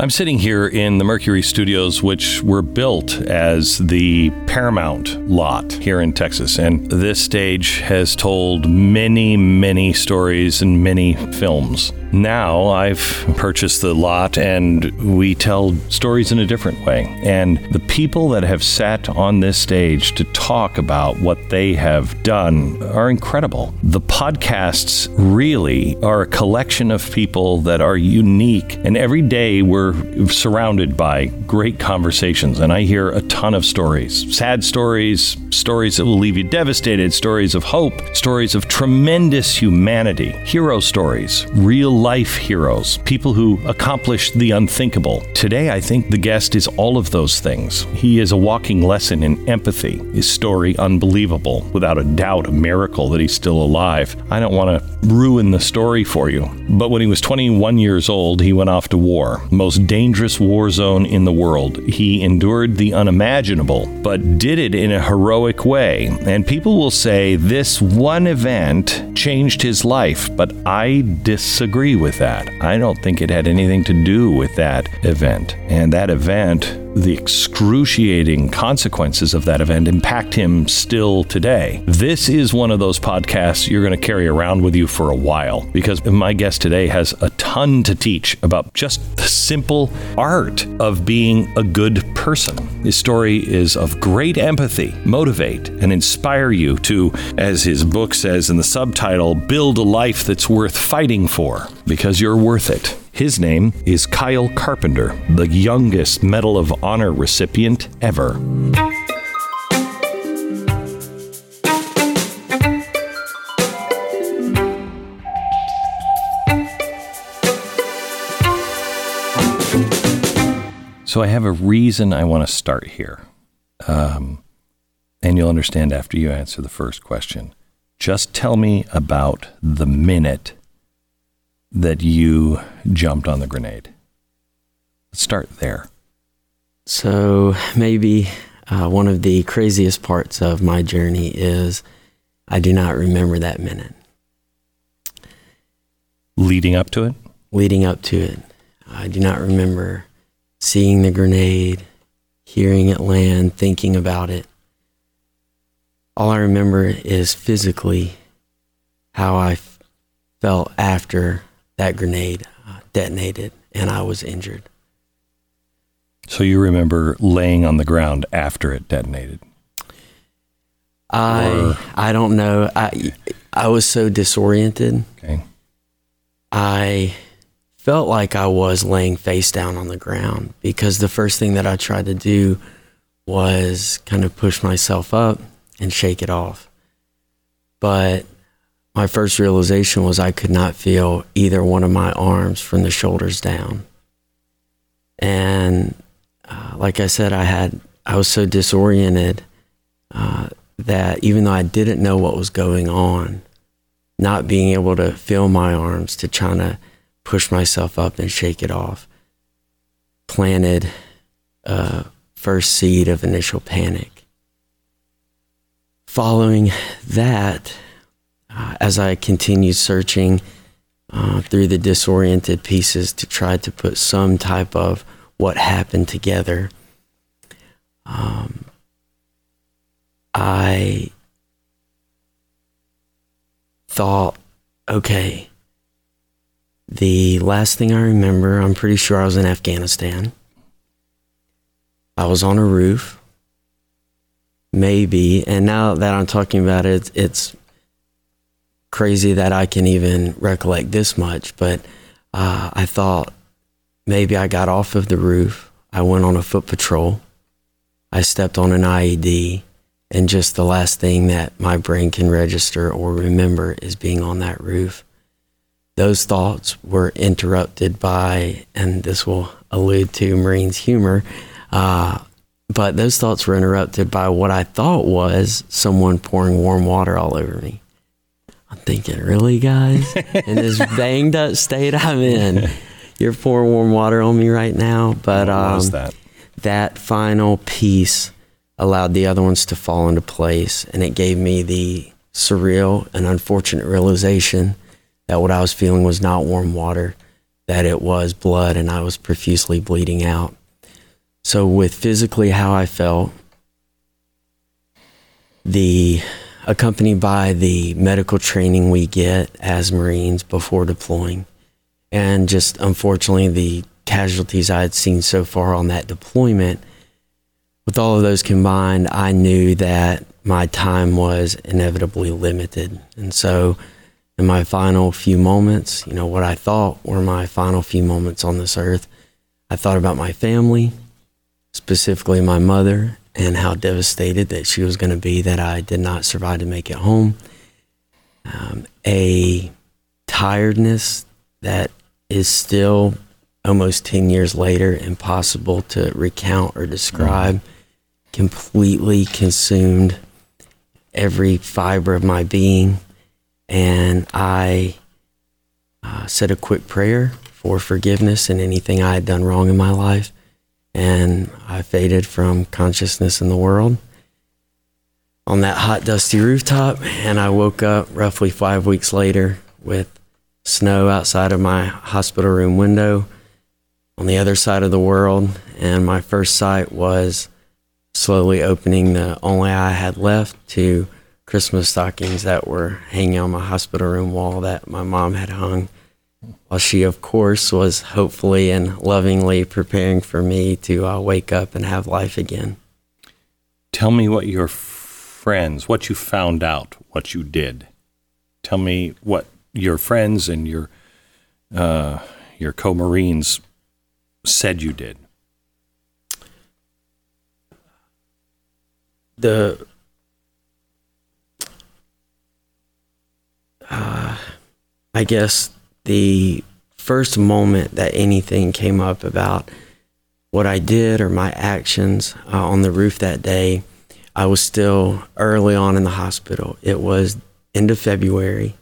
I'm sitting here in the Mercury Studios, which were built as the Paramount lot here in Texas. And this stage has told many, many stories and many films. Now I've purchased the lot and we tell stories in a different way. And the people that have sat on this stage to talk about what they have done are incredible. The podcasts really are a collection of people that are unique. And every day we're surrounded by great conversations. And I hear a ton of stories sad stories, stories that will leave you devastated, stories of hope, stories of tremendous humanity, hero stories, real life heroes, people who accomplish the unthinkable. Today, I think the guest is all of those things. He is a walking lesson in empathy. His story, unbelievable, without a doubt, a miracle that he's still alive. I don't want to ruin the story for you, but when he was 21 years old, he went off to war, most dangerous war zone in the world. He endured the unimaginable, but did it in a heroic way. And people will say this one event changed his life, but I disagree with that. I don't think it had anything to do with that event. And that event the excruciating consequences of that event impact him still today. This is one of those podcasts you're going to carry around with you for a while because my guest today has a ton to teach about just the simple art of being a good person. His story is of great empathy, motivate, and inspire you to, as his book says in the subtitle, build a life that's worth fighting for because you're worth it. His name is Kyle Carpenter, the youngest Medal of Honor recipient ever. So I have a reason I want to start here. Um, and you'll understand after you answer the first question. Just tell me about the minute that you jumped on the grenade? Let's start there. So, maybe uh, one of the craziest parts of my journey is I do not remember that minute. Leading up to it? Leading up to it. I do not remember seeing the grenade, hearing it land, thinking about it. All I remember is physically how I felt after that grenade uh, detonated and I was injured. So you remember laying on the ground after it detonated? I or? I don't know. I I was so disoriented. Okay. I felt like I was laying face down on the ground because the first thing that I tried to do was kind of push myself up and shake it off. But my first realization was I could not feel either one of my arms from the shoulders down. And uh, like I said, I had I was so disoriented uh, that even though I didn't know what was going on, not being able to feel my arms to try to push myself up and shake it off, planted a first seed of initial panic. Following that, uh, as I continued searching uh, through the disoriented pieces to try to put some type of what happened together, um, I thought, okay, the last thing I remember, I'm pretty sure I was in Afghanistan. I was on a roof, maybe, and now that I'm talking about it, it's crazy that I can even recollect this much, but uh, I thought maybe I got off of the roof. I went on a foot patrol. I stepped on an IED, and just the last thing that my brain can register or remember is being on that roof. Those thoughts were interrupted by, and this will allude to Marine's humor, uh, but those thoughts were interrupted by what I thought was someone pouring warm water all over me. I'm thinking, really, guys? in this banged up state I'm in, you're pouring warm water on me right now. But um, that? that final piece allowed the other ones to fall into place, and it gave me the surreal and unfortunate realization that what I was feeling was not warm water, that it was blood and I was profusely bleeding out. So, with physically how I felt, the accompanied by the medical training we get as Marines before deploying, and just unfortunately the casualties I had seen so far on that deployment, with all of those combined, I knew that my time was inevitably limited. And so, in my final few moments, you know, what I thought were my final few moments on this earth, I thought about my family, specifically my mother, and how devastated that she was going to be that I did not survive to make it home. Um, a tiredness that is still almost 10 years later impossible to recount or describe, mm-hmm. completely consumed every fiber of my being. And I uh, said a quick prayer for forgiveness and anything I had done wrong in my life and I faded from consciousness in the world on that hot, dusty rooftop. And I woke up roughly five weeks later with snow outside of my hospital room window on the other side of the world. And my first sight was slowly opening the only eye I had left to Christmas stockings that were hanging on my hospital room wall that my mom had hung while she, of course, was hopefully and lovingly preparing for me to uh, wake up and have life again. Tell me what your friends, what you found out, what you did. Tell me what your friends and your uh, your co-marines said you did. The uh, I guess the first moment that anything came up about what I did or my actions uh, on the roof that day, I was still early on in the hospital. It was end of February,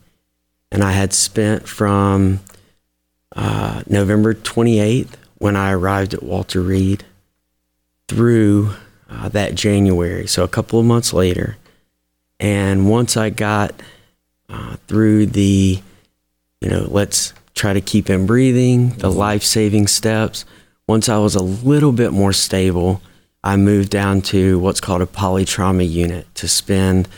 and I had spent from uh, November 28th when I arrived at Walter Reed through uh, that January, so a couple of months later. And once I got uh, through the you know, let's try to keep him breathing, the life saving steps. Once I was a little bit more stable, I moved down to what's called a polytrauma unit to spend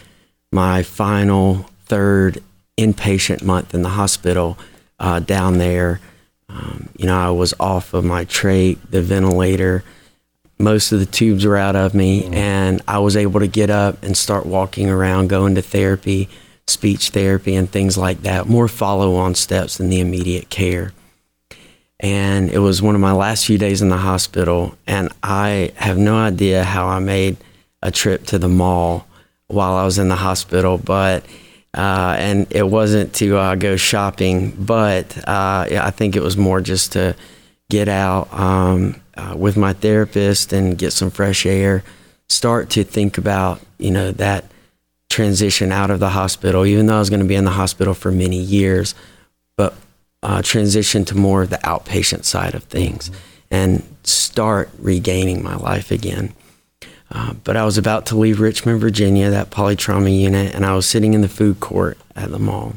my final third inpatient month in the hospital uh, down there. Um, you know, I was off of my trach, the ventilator. Most of the tubes were out of me, mm-hmm. and I was able to get up and start walking around, going to therapy speech therapy and things like that, more follow on steps than the immediate care. And it was one of my last few days in the hospital, and I have no idea how I made a trip to the mall while I was in the hospital, but uh, and it wasn't to uh, go shopping, but uh, I think it was more just to get out um, uh, with my therapist and get some fresh air, start to think about you know that transition out of the hospital, even though I was going to be in the hospital for many years, but uh, transition to more of the outpatient side of things mm-hmm. and start regaining my life again. Uh, but I was about to leave Richmond, Virginia, that polytrauma unit, and I was sitting in the food court at the mall.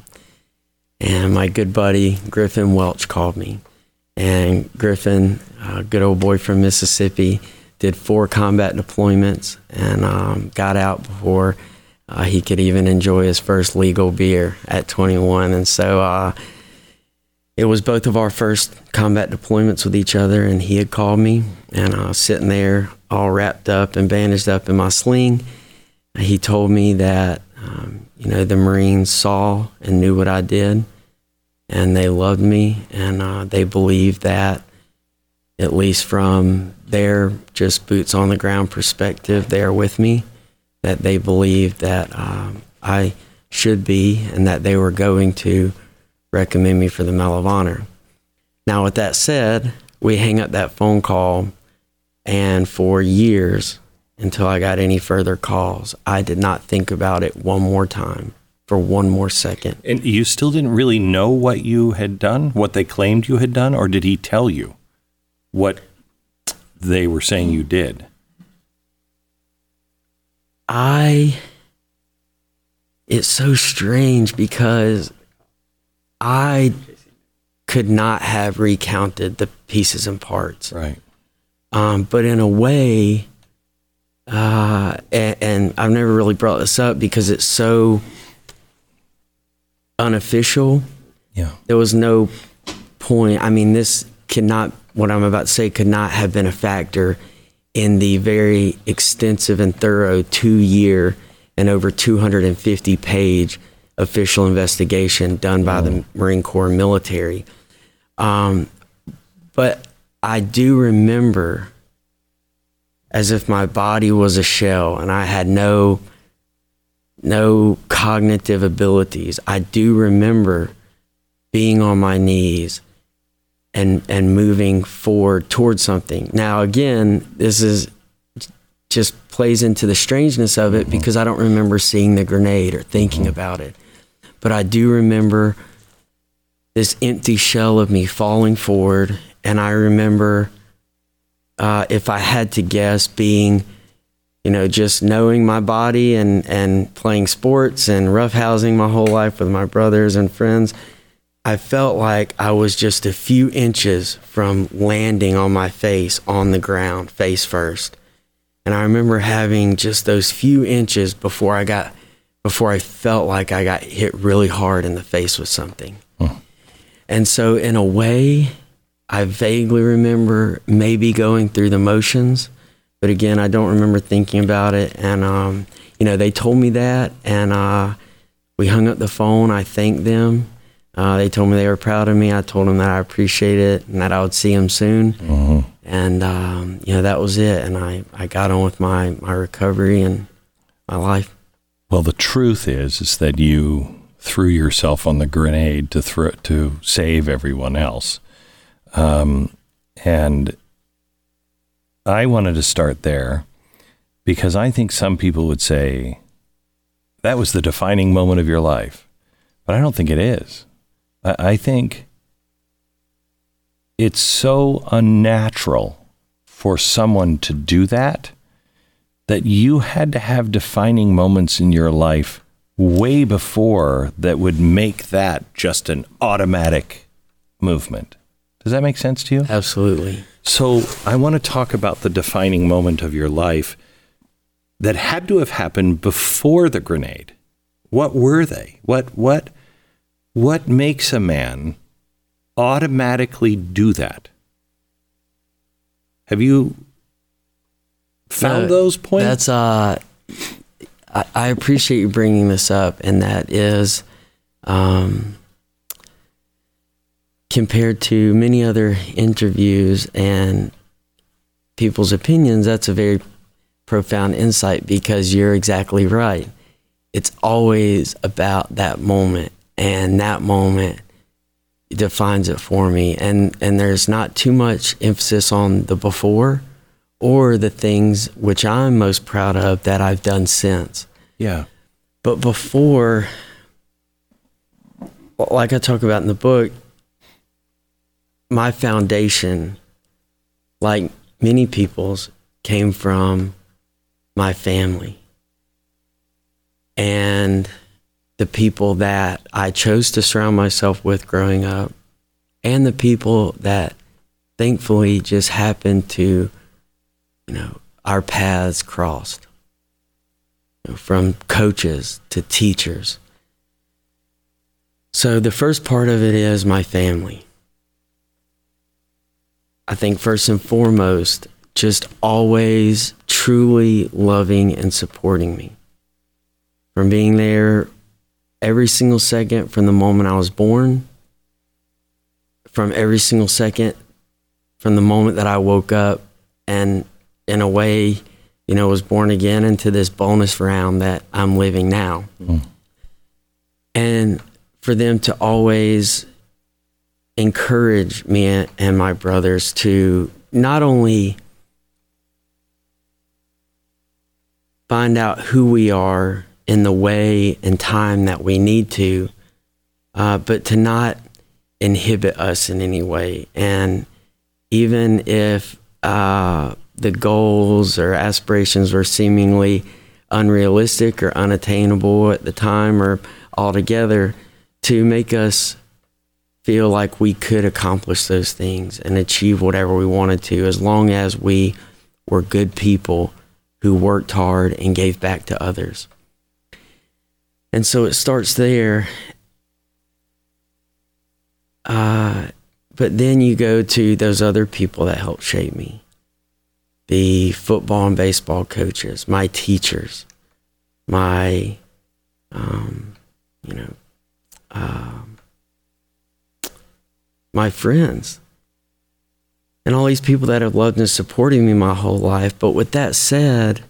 And my good buddy Griffin Welch called me. And Griffin, a good old boy from Mississippi, did four combat deployments and um, got out before uh, he could even enjoy his first legal beer at 21. And so uh, it was both of our first combat deployments with each other. And he had called me, and I was sitting there all wrapped up and bandaged up in my sling. He told me that, um, you know, the Marines saw and knew what I did, and they loved me, and uh, they believed that, at least from their just boots on the ground perspective, they're with me that they believed that um, I should be and that they were going to recommend me for the Medal of Honor. Now, with that said, we hang up that phone call, and for years, until I got any further calls, I did not think about it one more time for one more second. And you still didn't really know what you had done, what they claimed you had done, or did he tell you what they were saying you did? I it's so strange because I could not have recounted the pieces and parts. Right. Um, but in a way, uh, and, and I've never really brought this up because it's so unofficial. Yeah. There was no point. I mean, this cannot, what I'm about to say, could not have been a factor in the very extensive and thorough two year and over 250 page official investigation done by the Marine Corps military. Um, but I do remember as if my body was a shell and I had no no cognitive abilities. I do remember being on my knees and and moving forward towards something. Now again, this is just plays into the strangeness of it because I don't remember seeing the grenade or thinking about it. But I do remember this empty shell of me falling forward and I remember uh, if I had to guess being you know, just knowing my body and, and playing sports and roughhousing my whole life with my brothers and friends, I felt like I was just a few inches from landing on my face on the ground, face first. And I remember having just those few inches before I got, before I felt like I got hit really hard in the face with something. And so, in a way, I vaguely remember maybe going through the motions but again, I don't remember thinking about it. And, um, you know, they told me that, and uh, we hung up the phone. I thanked them. Uh, they told me they were proud of me. I told them that I appreciate it and that I would see them soon. Mm-hmm. And, um, you know, that was it. And I, I got on with my, my recovery and my life. Well, the truth is, is that you threw yourself on the grenade to throw to save everyone else. Um, and I wanted to start there because I think some people would say that was the defining moment of your life, but I don't think it is. I, think it's so unnatural for someone to do that that you had to have defining moments in your life way before that would make that just an automatic movement. Does that make sense to you? Absolutely. So, I want to talk about the defining moment of your life that had to have happened before the grenade. What were they? What what what makes a man automatically do that? Have you found No, those points? That's uh, I, I appreciate you bringing this up, and that is, um, compared to many other interviews and people's opinions, that's a very profound insight because you're exactly right. It's always about that moment, and that moment defines it for me. And and there's not too much emphasis on the before or the things which I'm most proud of that I've done since. yeah. But before, like I talk about in the book, my foundation, like many people's, came from my family and the people that I chose to surround myself with growing up, and the people that thankfully just happened to, you know, our paths crossed you know, from coaches to teachers. So the first part of it is my family. I think first and foremost, just always truly loving and supporting me. From being there every single second from the moment I was born, from every single second from the moment that I woke up and in a way, you know, was born again into this bonus round that I'm living now. Mm. And for them to always encourage me and my brothers to not only find out who we are in the way and time that we need to, uh, but to not inhibit us in any way. And even if uh, the goals or aspirations were seemingly unrealistic or unattainable at the time or altogether, to make us feel like we could accomplish those things and achieve whatever we wanted to as long as we were good people who worked hard and gave back to others. And so it starts there. Uh, but then you go to those other people that helped shape me the football and baseball coaches, my teachers, my, um, you know, um, my friends, and all these people that have loved and supported me my whole life. But with that said,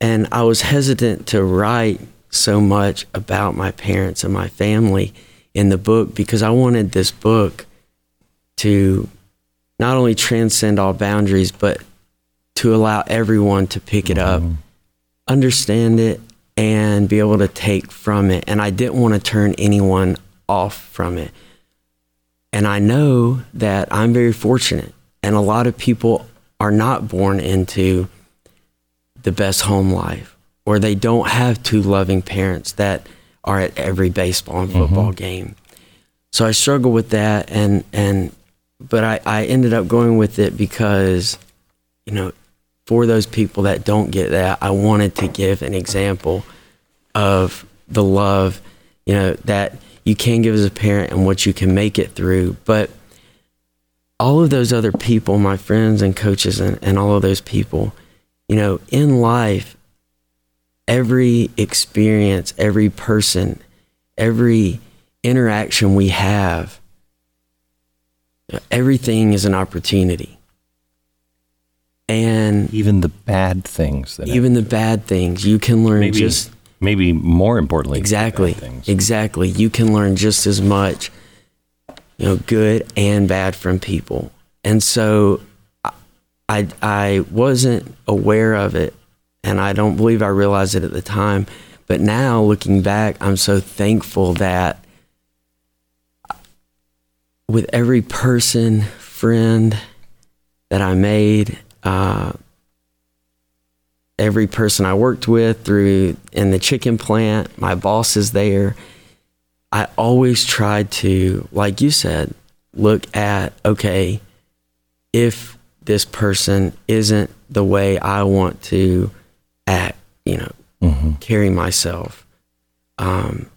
and I was hesitant to write so much about my parents and my family in the book because I wanted this book to not only transcend all boundaries, but to allow everyone to pick it up, mm-hmm. understand it, and be able to take from it. And I didn't want to turn anyone off from it. And I know that I'm very fortunate, and a lot of people are not born into the best home life, or they don't have two loving parents that are at every baseball and football mm-hmm. game. So I struggle with that, and and but I, I ended up going with it because, you know, for those people that don't get that, I wanted to give an example of the love, you know, that you can give as a parent and what you can make it through. But all of those other people, my friends and coaches and, and all of those people, you know, in life, every experience, every person, every interaction we have, everything is an opportunity. And even the bad things that even the bad things you can learn maybe, just maybe more importantly exactly exactly. You can learn just as much you know good and bad from people. And so i i wasn't aware of it and i don't believe i realized it at the time but now looking back i'm so thankful that with every person friend that i made uh, every person I worked with through in the chicken plant, my boss is there. I always tried to, like you said, look at okay, if this person isn't the way I want to act, you know, mm-hmm. carry myself, um,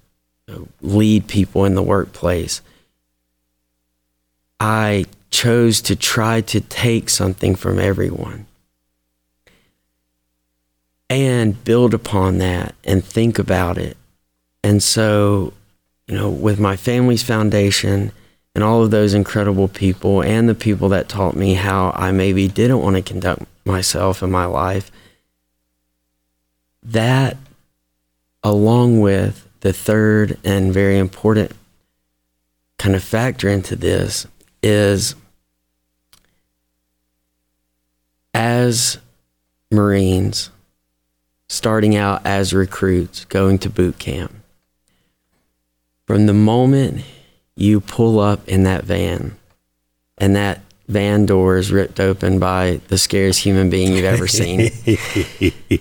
lead people in the workplace. I chose to try to take something from everyone and build upon that and think about it. And so, you know, with my family's foundation and all of those incredible people and the people that taught me how I maybe didn't want to conduct myself in my life, that along with the third and very important kind of factor into this is as Marines, starting out as recruits, going to boot camp, from the moment you pull up in that van and that van door is ripped open by the scariest human being you've ever seen.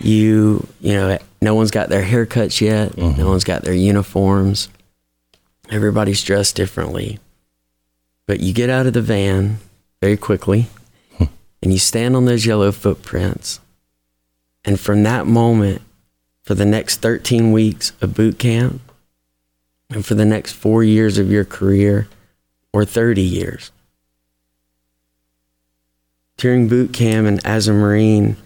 you, you know, no one's got their haircuts yet, mm-hmm. no one's got their uniforms. Everybody's dressed differently. But you get out of the van very quickly and you stand on those yellow footprints. And from that moment, for the next 13 weeks of boot camp, and for the next four years of your career, or 30 years, during boot camp and as a Marine,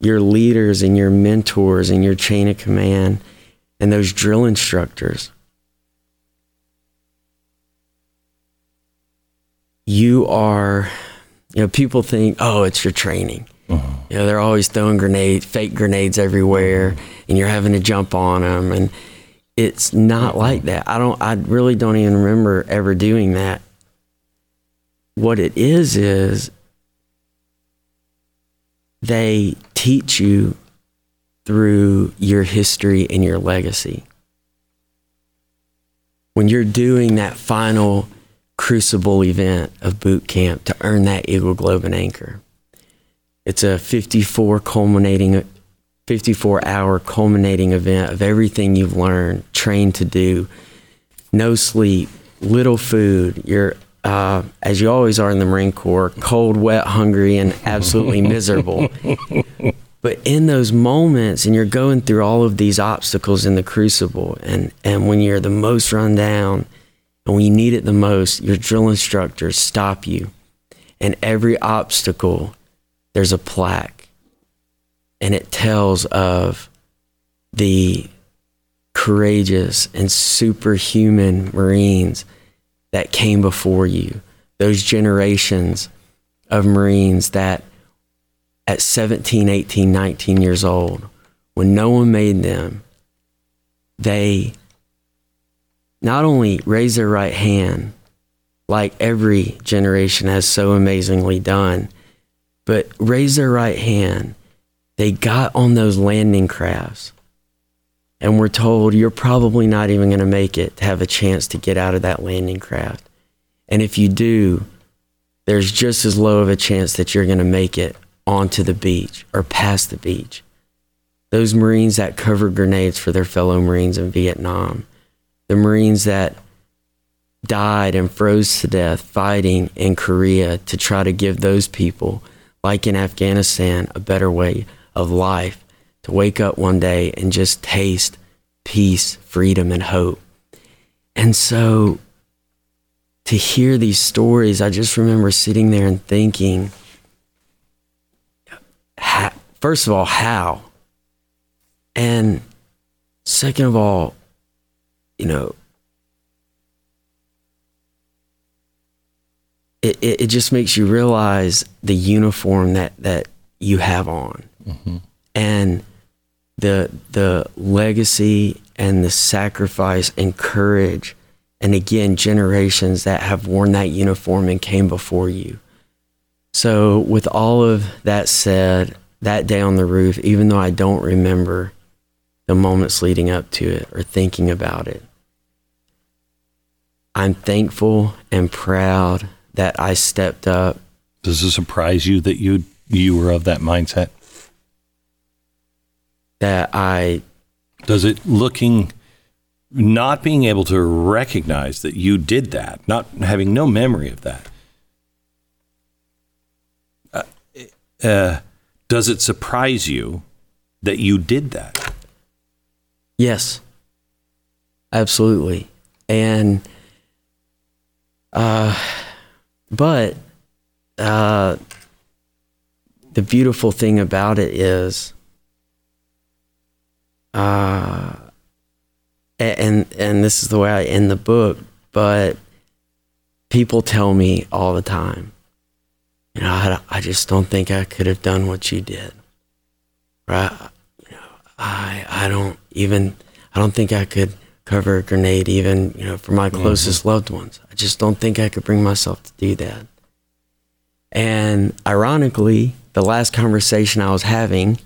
your leaders and your mentors and your chain of command and those drill instructors. You are you know, people think, oh, it's your training. Uh-huh. You know, they're always throwing grenades, fake grenades everywhere, and you're having to jump on them. And it's not uh-huh. like that. I don't. I really don't even remember ever doing that. What it is is they teach you through your history and your legacy. When you're doing that final crucible event of boot camp to earn that Eagle Globe and Anchor. It's a 54 culminating 54 hour culminating event of everything you've learned, trained to do. No sleep, little food. You're, uh, as you always are in the Marine Corps, cold, wet, hungry, and absolutely miserable. But in those moments, and you're going through all of these obstacles in the crucible, and, and when you're the most run down and when you need it the most, your drill instructors stop you. And every obstacle, there's a plaque, and it tells of the courageous and superhuman Marines that came before you, those generations of Marines that at 17, 18, 19 years old, when no one made them, they not only raised their right hand, like every generation has so amazingly done, but raised their right hand. They got on those landing crafts and we're told, You're probably not even going to make it to have a chance to get out of that landing craft. And if you do, there's just as low of a chance that you're going to make it onto the beach or past the beach. Those Marines that covered grenades for their fellow Marines in Vietnam, the Marines that died and froze to death fighting in Korea to try to give those people, like in Afghanistan, a better way of life, to wake up one day and just taste peace, freedom, and hope. And so to hear these stories, I just remember sitting there and thinking, how, first of all, how? And second of all, you know, it, it, it just makes you realize the uniform that, that you have on. Mm-hmm. And the the legacy and the sacrifice and courage and again generations that have worn that uniform and came before you so, with all of that said, that day on the roof, even though I don't remember the moments leading up to it or thinking about it, I'm thankful and proud that I stepped up. Does it surprise you that you you were of that mindset? That I does it looking not being able to recognize that you did that, not having no memory of that uh, does it surprise you that you did that? Yes, absolutely. And, uh, but uh, the beautiful thing about it is, uh, and and this is the way I end the book, but people tell me all the time, you know, I, I just don't think I could have done what you did. Right? You know, I I don't even I don't think I could cover a grenade even you know for my closest mm-hmm. loved ones. I just don't think I could bring myself to do that. And ironically, the last conversation I was having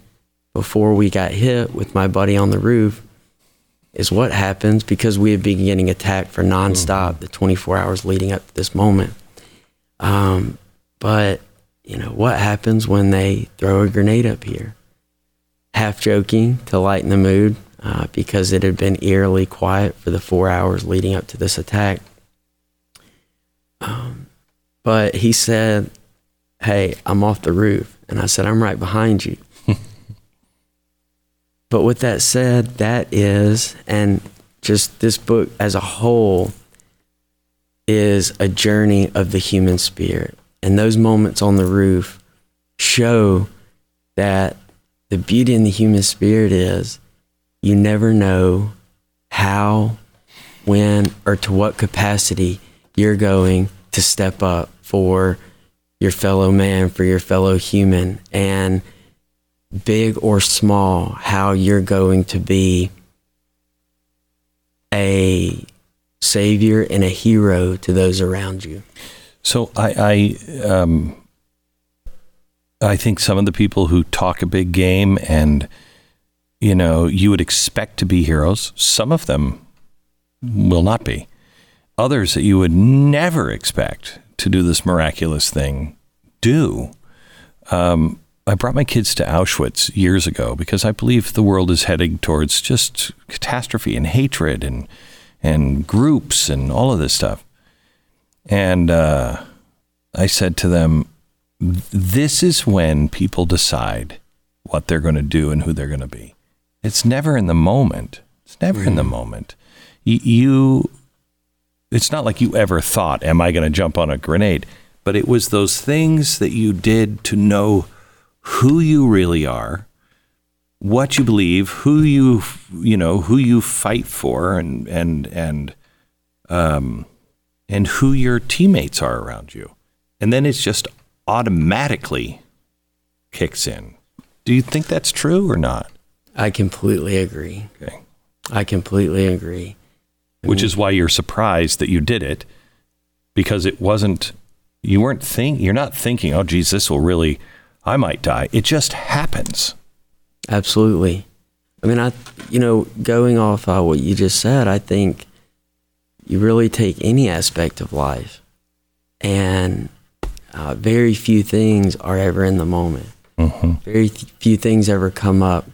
before we got hit with my buddy on the roof is what happens because we had been getting attacked for nonstop mm-hmm. the 24 hours leading up to this moment. Um, but, you know, what happens when they throw a grenade up here? Half joking to lighten the mood uh, because it had been eerily quiet for the four hours leading up to this attack. Um, but he said, Hey, I'm off the roof. And I said, I'm right behind you. But with that said, that is, and just this book as a whole is a journey of the human spirit. And those moments on the roof show that the beauty in the human spirit is you never know how, when, or to what capacity you're going to step up for your fellow man, for your fellow human, and big or small, how you're going to be a savior and a hero to those around you. So I, I, um, I think some of the people who talk a big game and you know you would expect to be heroes, some of them will not be. Others that you would never expect to do this miraculous thing do. Um, I brought my kids to Auschwitz years ago because I believe the world is heading towards just catastrophe and hatred and and groups and all of this stuff. And uh, I said to them, This is when people decide what they're going to do and who they're going to be. It's never in the moment. It's never in the moment. Y- You, it's not like you ever thought, Am I going to jump on a grenade? But it was those things that you did to know who you really are what you believe, who you you know who you fight for, and and and um, and who your teammates are around you, and then it's just automatically kicks in. Do you think that's true or not? I completely agree. Okay, I completely agree. which is why you're surprised that you did it because it wasn't you weren't think you're not thinking, oh geez, this will really I might die. It just happens. Absolutely. I mean, I, you know, going off uh, what you just said, I think you really take any aspect of life, and uh, very few things are ever in the moment. hmm Very th- few things ever come up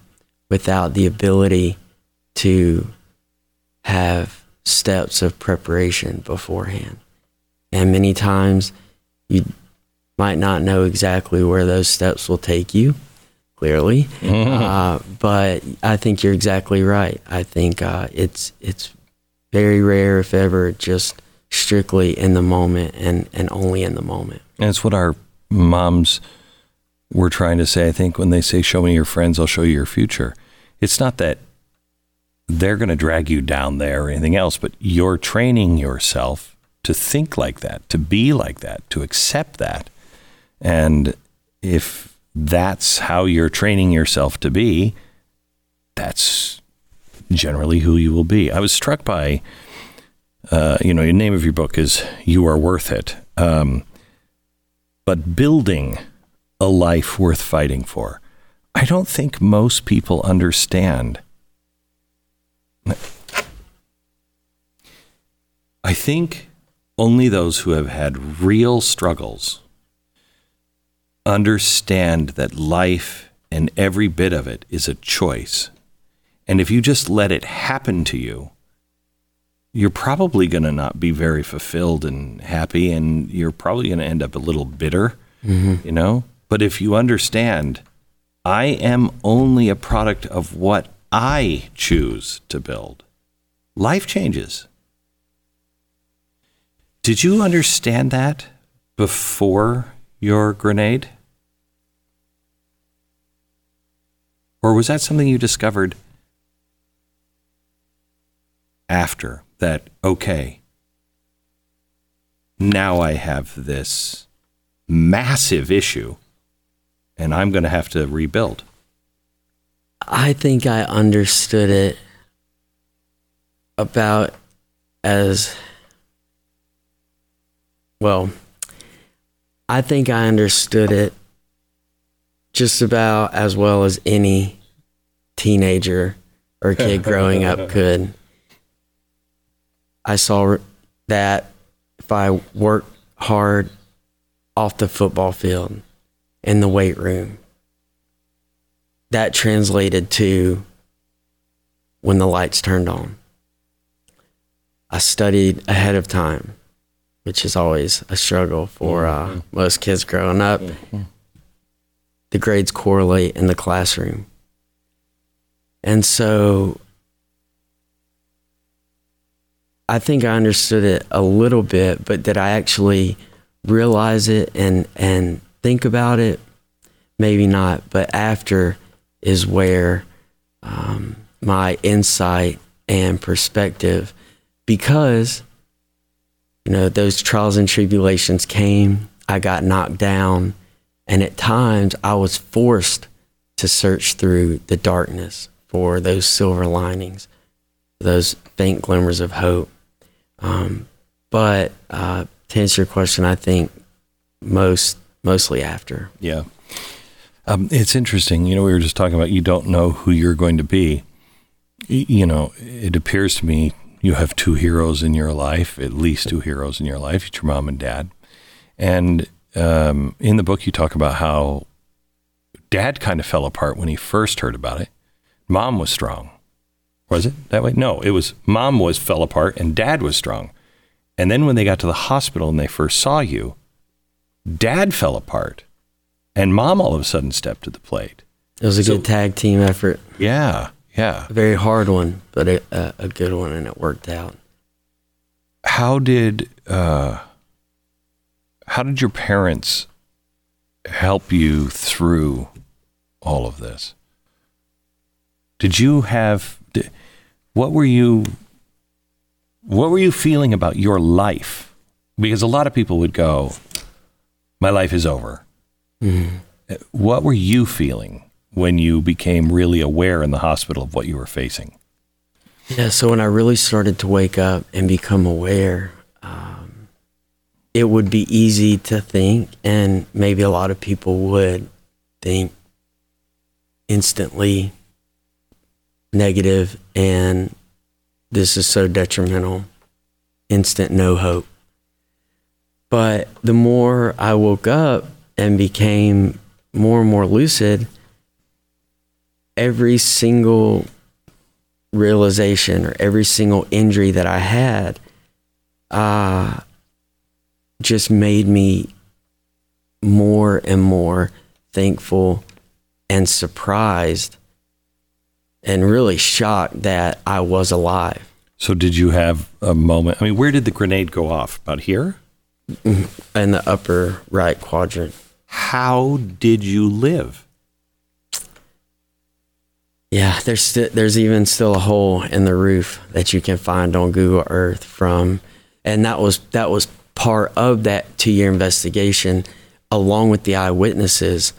without the ability to have steps of preparation beforehand. And many times you might not know exactly where those steps will take you, clearly. Uh, but I think you're exactly right. I think uh, it's it's very rare, if ever, just strictly in the moment and, and only in the moment. And it's what our moms were trying to say, I think, when they say, Show me your friends, I'll show you your future. It's not that they're going to drag you down there or anything else, but you're training yourself to think like that, to be like that, to accept that. And if that's how you're training yourself to be, that's generally who you will be. I was struck by, uh, you know, the name of your book is You Are Worth It. Um, but building a life worth fighting for. I don't think most people understand. I think only those who have had real struggles understand that life and every bit of it is a choice. And if you just let it happen to you, you're probably going to not be very fulfilled and happy, and you're probably going to end up a little bitter, mm-hmm. you know? But if you understand, I am only a product of what I choose to build, life changes. Did you understand that before your grenade? Or was that something you discovered after that? Okay, now I have this massive issue and I'm going to have to rebuild. I think I understood it about as well. I think I understood it just about as well as any teenager or kid growing up could. I saw that if I worked hard off the football field in the weight room, that translated to when the lights turned on. I studied ahead of time, which is always a struggle for uh, most kids growing up. The grades correlate in the classroom. And so I think I understood it a little bit, but did I actually realize it and, and think about it? Maybe not. But after is where um, my insight and perspective, because you know those trials and tribulations came, I got knocked down, and at times I was forced to search through the darkness for those silver linings, those faint glimmers of hope. Um, but uh, to answer your question, I think most mostly after. Yeah. Um, it's interesting. You know, we were just talking about you don't know who you're going to be. You know, it appears to me you have two heroes in your life, at least two heroes in your life. It's your mom and dad. And um, in the book, you talk about how dad kind of fell apart when he first heard about it. Mom was strong. Was it that way? No, it was mom was fell apart and dad was strong. And then when they got to the hospital and they first saw you, dad fell apart and mom all of a sudden stepped to the plate. It was a So- good tag team effort. Yeah, yeah. A very hard one, but a, a, a good one, and it worked out. How did uh, how did your parents help you through all of this? Did you have what were you what were you feeling about your life? Because a lot of people would go, "My life is over." What were you feeling when you became really aware in the hospital of what you were facing? Yeah, so when I really started to wake up and become aware, um, it would be easy to think, and maybe a lot of people would think instantly negative, and this is so detrimental, instant no hope. But the more I woke up and became more and more lucid, every single realization or every single injury that I had uh, just made me more and more thankful and surprised and really shocked that I was alive. So did you have a moment? I mean, where did the grenade go off? About here? Mm-hmm. in the upper right quadrant. How did you live? Yeah, there's st- there's even still a hole in the roof that you can find on Google Earth from, and that was that was part of that two year investigation, along with the eyewitnesses.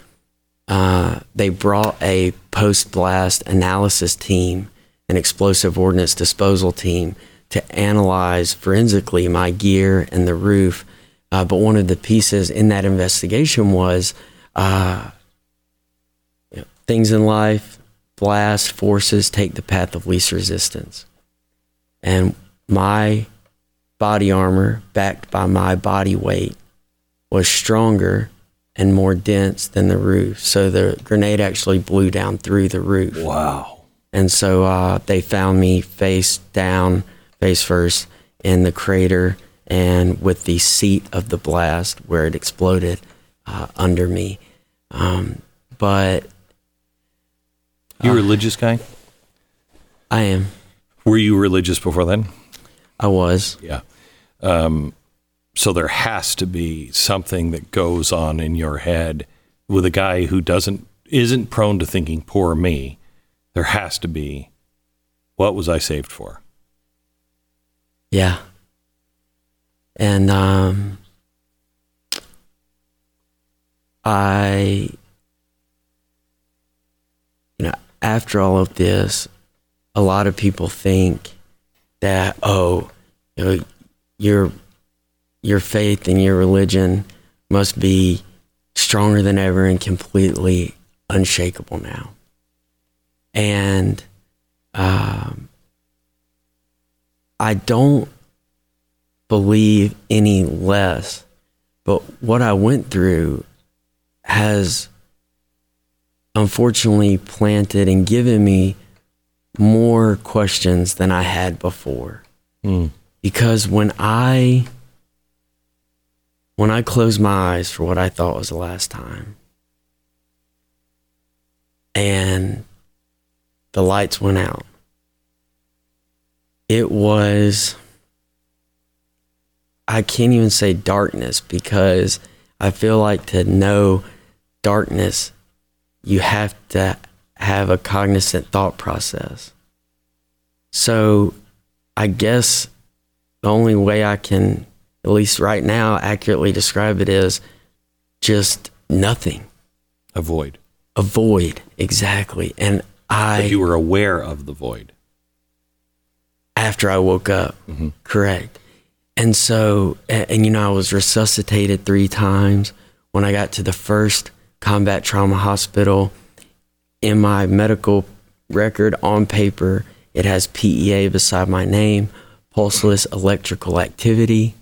Uh, they brought a post blast analysis team, an explosive ordnance disposal team, to analyze forensically my gear and the roof. Uh, but one of the pieces in that investigation was uh, you know, things in life blast forces take the path of least resistance. And my body armor, backed by my body weight, was stronger and more dense than the roof. So the grenade actually blew down through the roof. Wow. And so uh, they found me face down, face first, in the crater and with the seat of the blast where it exploded uh, under me. Um, but You a religious guy? I am. Were you religious before then? I was. Yeah. Um, so there has to be something that goes on in your head with a guy who doesn't isn't prone to thinking poor me. There has to be what was I saved for? Yeah. And um, I, you know, after all of this, a lot of people think that, oh, you know, your your faith and your religion must be stronger than ever and completely unshakable now. And um, I don't believe any less, but what I went through has unfortunately planted and given me more questions than I had before. Mm. Because when I when I closed my eyes for what I thought was the last time and the lights went out, it was I can't even say darkness because I feel like to know darkness, you have to have a cognizant thought process. So I guess the only way I can, at least right now, accurately describe it is just nothing. A void. A void, exactly. And I, But you were aware of the void. after I woke up, Mhm. correct. And so, and, and you know, I was resuscitated three times. When I got to the first combat trauma hospital, in my medical record on paper, it has PEA beside my name, pulseless electrical activity.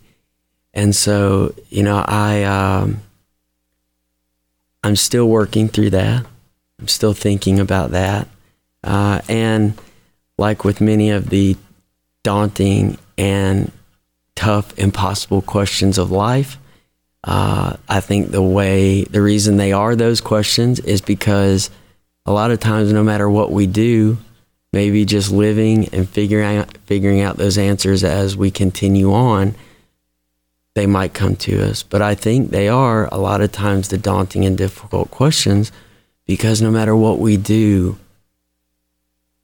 And so, you know, I, um, I'm still working through that. I'm still thinking about that. Uh, and like with many of the daunting and tough, impossible questions of life, uh, I think the way, the reason they are those questions is because a lot of times, no matter what we do, maybe just living and figuring out, figuring out those answers as we continue on, they might come to us. But I think they are a lot of times the daunting and difficult questions because no matter what we do,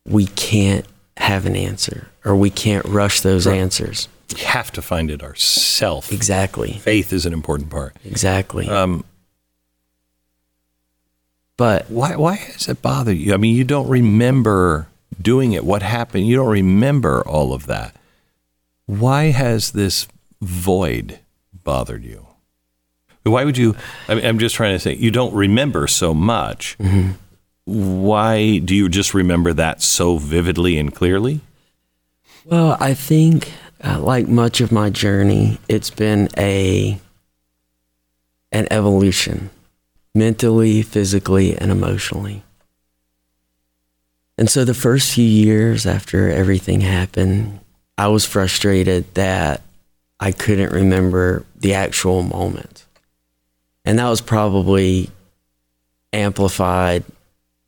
we can't have an answer or we can't rush those right. answers. We have to find it ourselves. Exactly. Faith is an important part. Exactly. Um, but why why has it bothered you? I mean, you don't remember doing it. What happened? You don't remember all of that. Why has this void bothered you? Why would you? I am just trying to say you don't remember so much. Mm-hmm. Why do you just remember that so vividly and clearly? Well, I think, uh, like much of my journey, it's been a an evolution, mentally, physically, and emotionally. And so, the first few years after everything happened, I was frustrated that I couldn't remember the actual moment, and that was probably amplified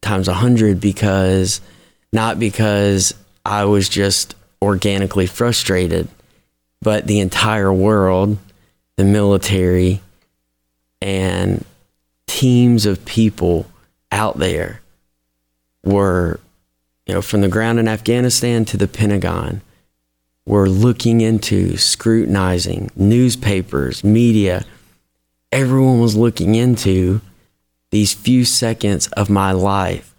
times a hundred because not because I was just organically frustrated, but the entire world, the military, and teams of people out there were, you know, from the ground in Afghanistan to the Pentagon, were looking into, scrutinizing newspapers, media. Everyone was looking into these few seconds of my life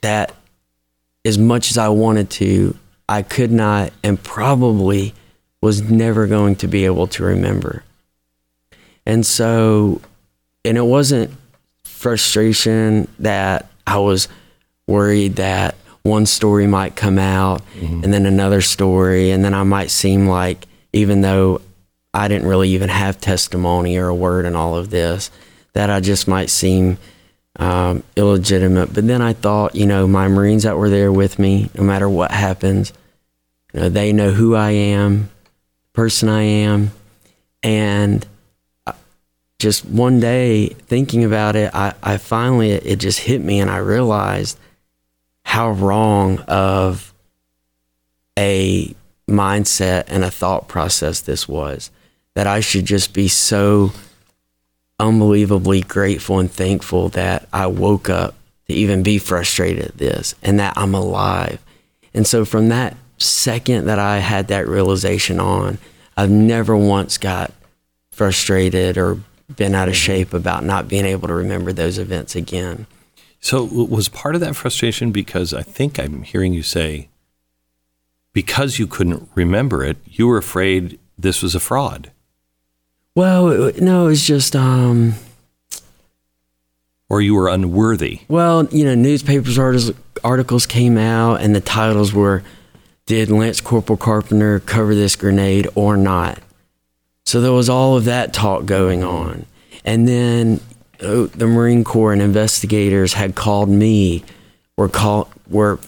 that, as much as I wanted to, I could not and probably was never going to be able to remember. And so, and it wasn't frustration that I was worried that one story might come out mm-hmm. and then another story, and then I might seem like, even though I didn't really even have testimony or a word in all of this, that I just might seem um, illegitimate. But then I thought, you know, my Marines that were there with me, no matter what happens, you know, they know who I am, person I am, and just one day thinking about it, I, I finally it just hit me, and I realized how wrong of a mindset and a thought process this was. That I should just be so unbelievably grateful and thankful that I woke up to even be frustrated at this and that I'm alive. And so from that second that I had that realization on, I've never once got frustrated or been out of mm-hmm. shape about not being able to remember those events again. So, it was part of that frustration because I think I'm hearing you say, because you couldn't remember it, you were afraid this was a fraud? Well, no, it was just. Um, or you were unworthy? Well, you know, newspapers articles came out, and the titles were did Lance Corporal Carpenter cover this grenade or not? So there was all of that talk going on. And then the Marine Corps and investigators had called me, were call, were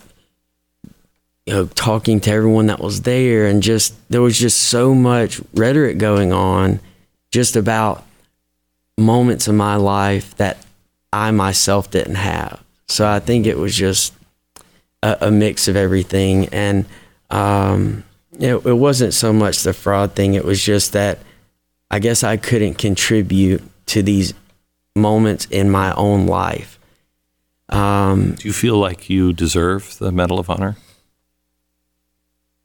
you know talking to everyone that was there, and just there was just so much rhetoric going on, just about moments in my life that I myself didn't have. So I think it was just a, a mix of everything, and um, it, it wasn't so much the fraud thing. It was just that I guess I couldn't contribute to these moments in my own life. Um, Do you feel like you deserve the Medal of Honor?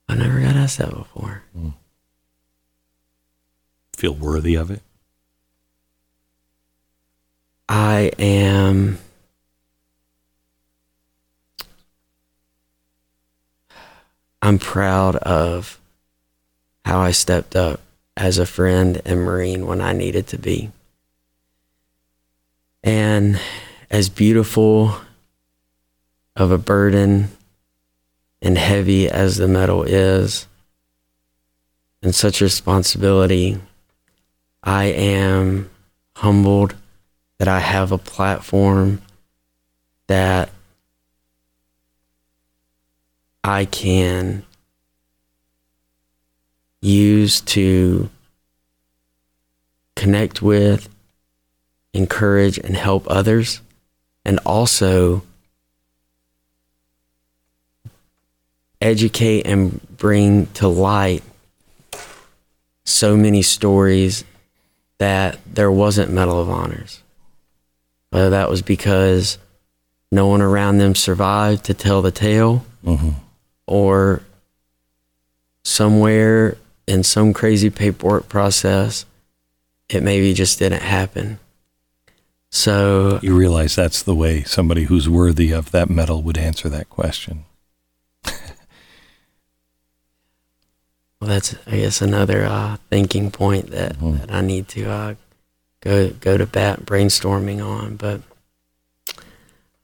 I never got asked that before. Mm. Feel worthy of it? I am I'm proud of how I stepped up as a friend and Marine when I needed to be. And as beautiful of a burden and heavy as the medal is, and such responsibility, I am humbled that I have a platform that I can use to connect with, encourage, and help others, and also educate and bring to light so many stories that there wasn't Medal of Honors. Whether that was because no one around them survived to tell the tale, Mm-hmm. or somewhere in some crazy paperwork process, it maybe just didn't happen. So, You realize that's the way somebody who's worthy of that medal would answer that question. well, that's I guess another uh, thinking point that, Mhm. that I need to uh, go go to bat brainstorming on. But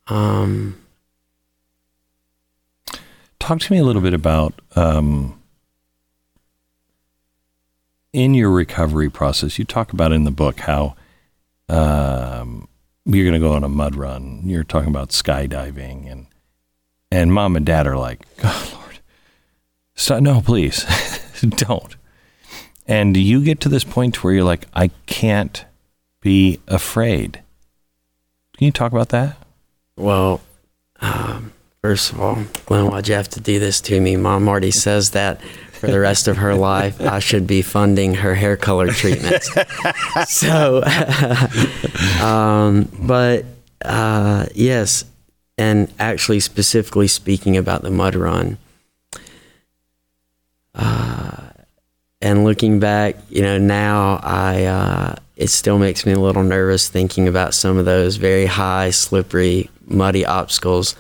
um, Talk to me a little bit about um, in your recovery process. You talk about in the book how um, you're going to go on a mud run. You're talking about skydiving, and and mom and dad are like, "God, Lord, so, no, please, don't." And you get to this point where you're like, "I can't be afraid." Can you talk about that? Well, um, first of all, Glenn, why'd you have to do this to me? Mom already says that for the rest of her life, I should be funding her hair color treatments. so, um, but uh, yes, and actually, specifically speaking about the mud run, uh, and looking back, you know, now I uh, it still makes me a little nervous thinking about some of those very high, slippery, muddy obstacles.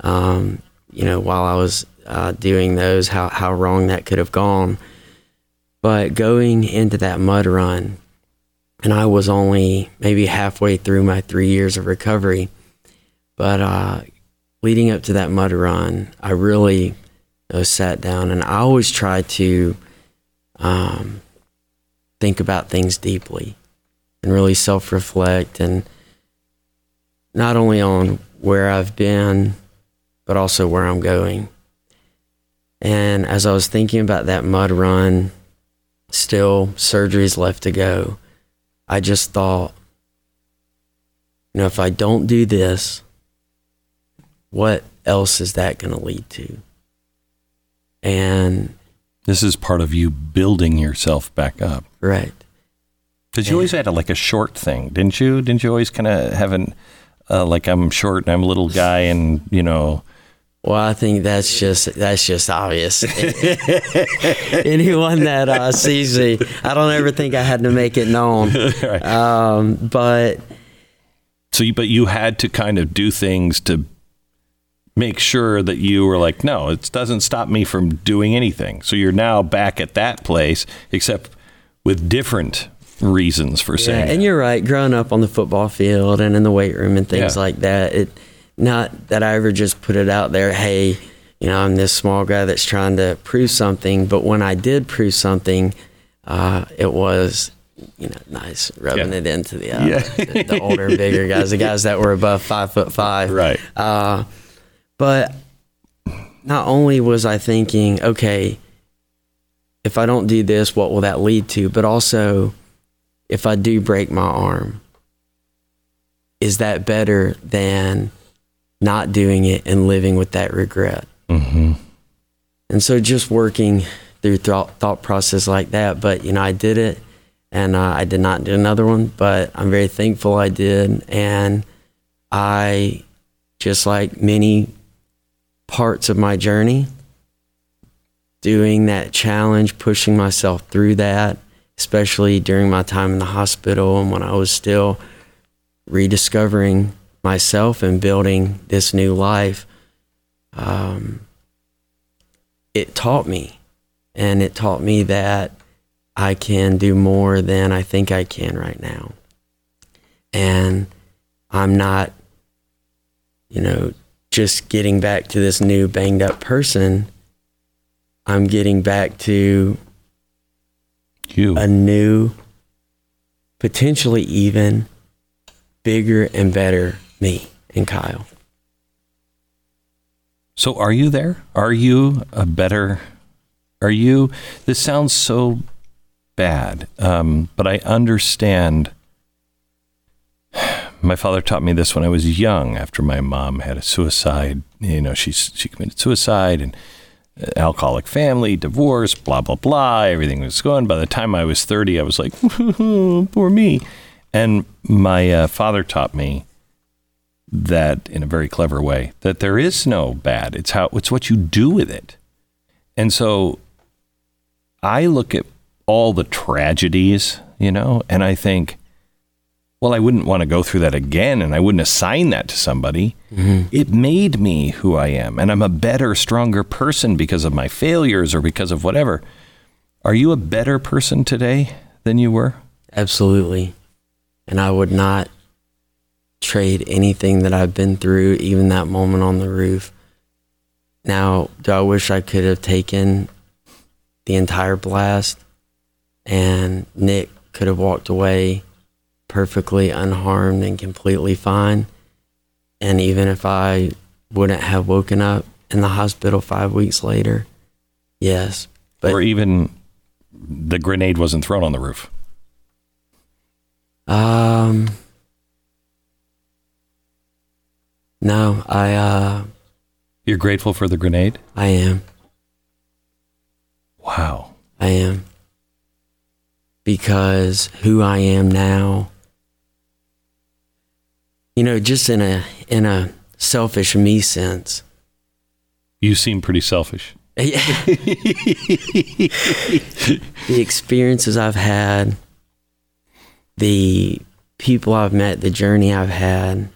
Um, you know, while I was uh, doing those, how how wrong that could have gone. But going into that mud run, and I was only maybe halfway through my three years of recovery, but uh, leading up to that mud run, I really you know, sat down and I always try to um, think about things deeply and really self reflect and not only on where I've been, but also where I'm going. And as I was thinking about that mud run, still surgeries left to go, I just thought, you know, if I don't do this, what else is that going to lead to? And This is part of you building yourself back up. right. Because you always had a, like a short thing, didn't you? Didn't you always kind of have an uh, like I'm short and I'm a little guy, and you know, Well, I think that's just that's just obvious. Anyone that uh, sees me, I don't ever think I had to make it known. Right. Um, but so you, but you had to kind of do things to make sure that you were like, no, it doesn't stop me from doing anything. So you're now back at that place, except with different reasons for yeah, saying. and you're right. Growing up on the football field and in the weight room and things Yeah. like that, it not that I ever just put it out there. Hey, you know, I'm this small guy that's trying to prove something. But when I did prove something, uh, it was. You know, nice rubbing Yeah. it into the, uh, Yeah. the the older and bigger guys, the guys that were above five foot five. right. Uh, but not only was I thinking, okay, if I don't do this, what will that lead to? But also, if I do break my arm, is that better than not doing it and living with that regret? hmm And so just working through thought, thought process like that. But, you know, I did it and uh, I did not do another one, but I'm very thankful I did. And I, just like many parts of my journey, doing that challenge, pushing myself through that, especially during my time in the hospital and when I was still rediscovering myself and building this new life. Um, it taught me and it taught me that I can do more than I think I can right now. And I'm not, you know, just getting back to this new banged up person. I'm getting back to You. a new, potentially even bigger and better me and Kyle. So are you there? Are you a better? Are you? This sounds so bad, um, but I understand. My father taught me this when I was young. After my mom had a suicide, you know, she she committed suicide and uh, alcoholic family, divorce, blah blah blah. Everything was going. By the time I was thirty, I was like, poor me. And my uh, father taught me that in a very clever way that there is no bad. It's how it's what you do with it. And so I look at all the tragedies, you know, and I think, well, I wouldn't want to go through that again and I wouldn't assign that to somebody. Mm-hmm. It made me who I am, and I'm a better, stronger person because of my failures or because of whatever. Are you a better person today than you were? Absolutely. And I would not trade anything that I've been through, even that moment on the roof. Now, do I wish I could have taken the entire blast and Nick could have walked away perfectly unharmed and completely fine? And even if I wouldn't have woken up in the hospital five weeks later, yes. But or even the grenade wasn't thrown on the roof. Um, No, I. uh You're grateful for the grenade. I am. Wow. I am. Because who I am now, you know, just in a in a selfish me sense. You seem pretty selfish. the experiences I've had, the people I've met, the journey I've had,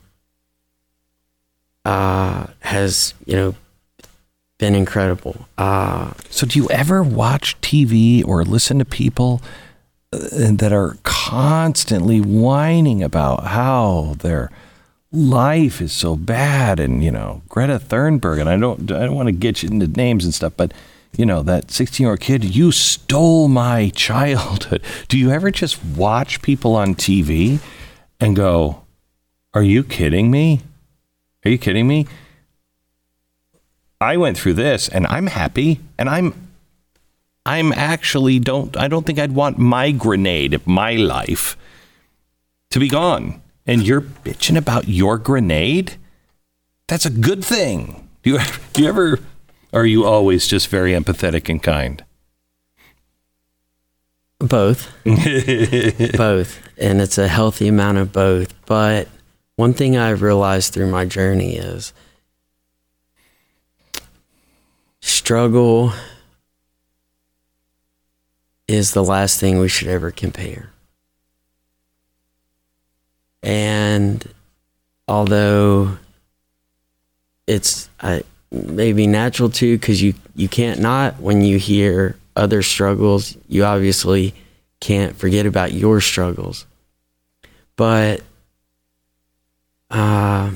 uh, has you know been incredible. Uh, so, do you ever watch TV or listen to people uh, that are constantly whining about how their life is so bad, and you know Greta Thunberg, and I don't I don't want to get you into names and stuff, but you know that 16 year old kid, you stole my childhood. Do you ever just watch people on TV and go, "Are you kidding me?" Are you kidding me? I went through this and I'm happy and I'm I'm actually don't I don't think I'd want my grenade of my life to be gone. And you're bitching about your grenade? That's a good thing. Do you do you ever are you always just very empathetic and kind? Both. both. And it's a healthy amount of both. But one thing I've realized through my journey is struggle is the last thing we should ever compare. And although it's I, maybe natural to, because you, you can't not, when you hear other struggles, you obviously can't forget about your struggles. But uh,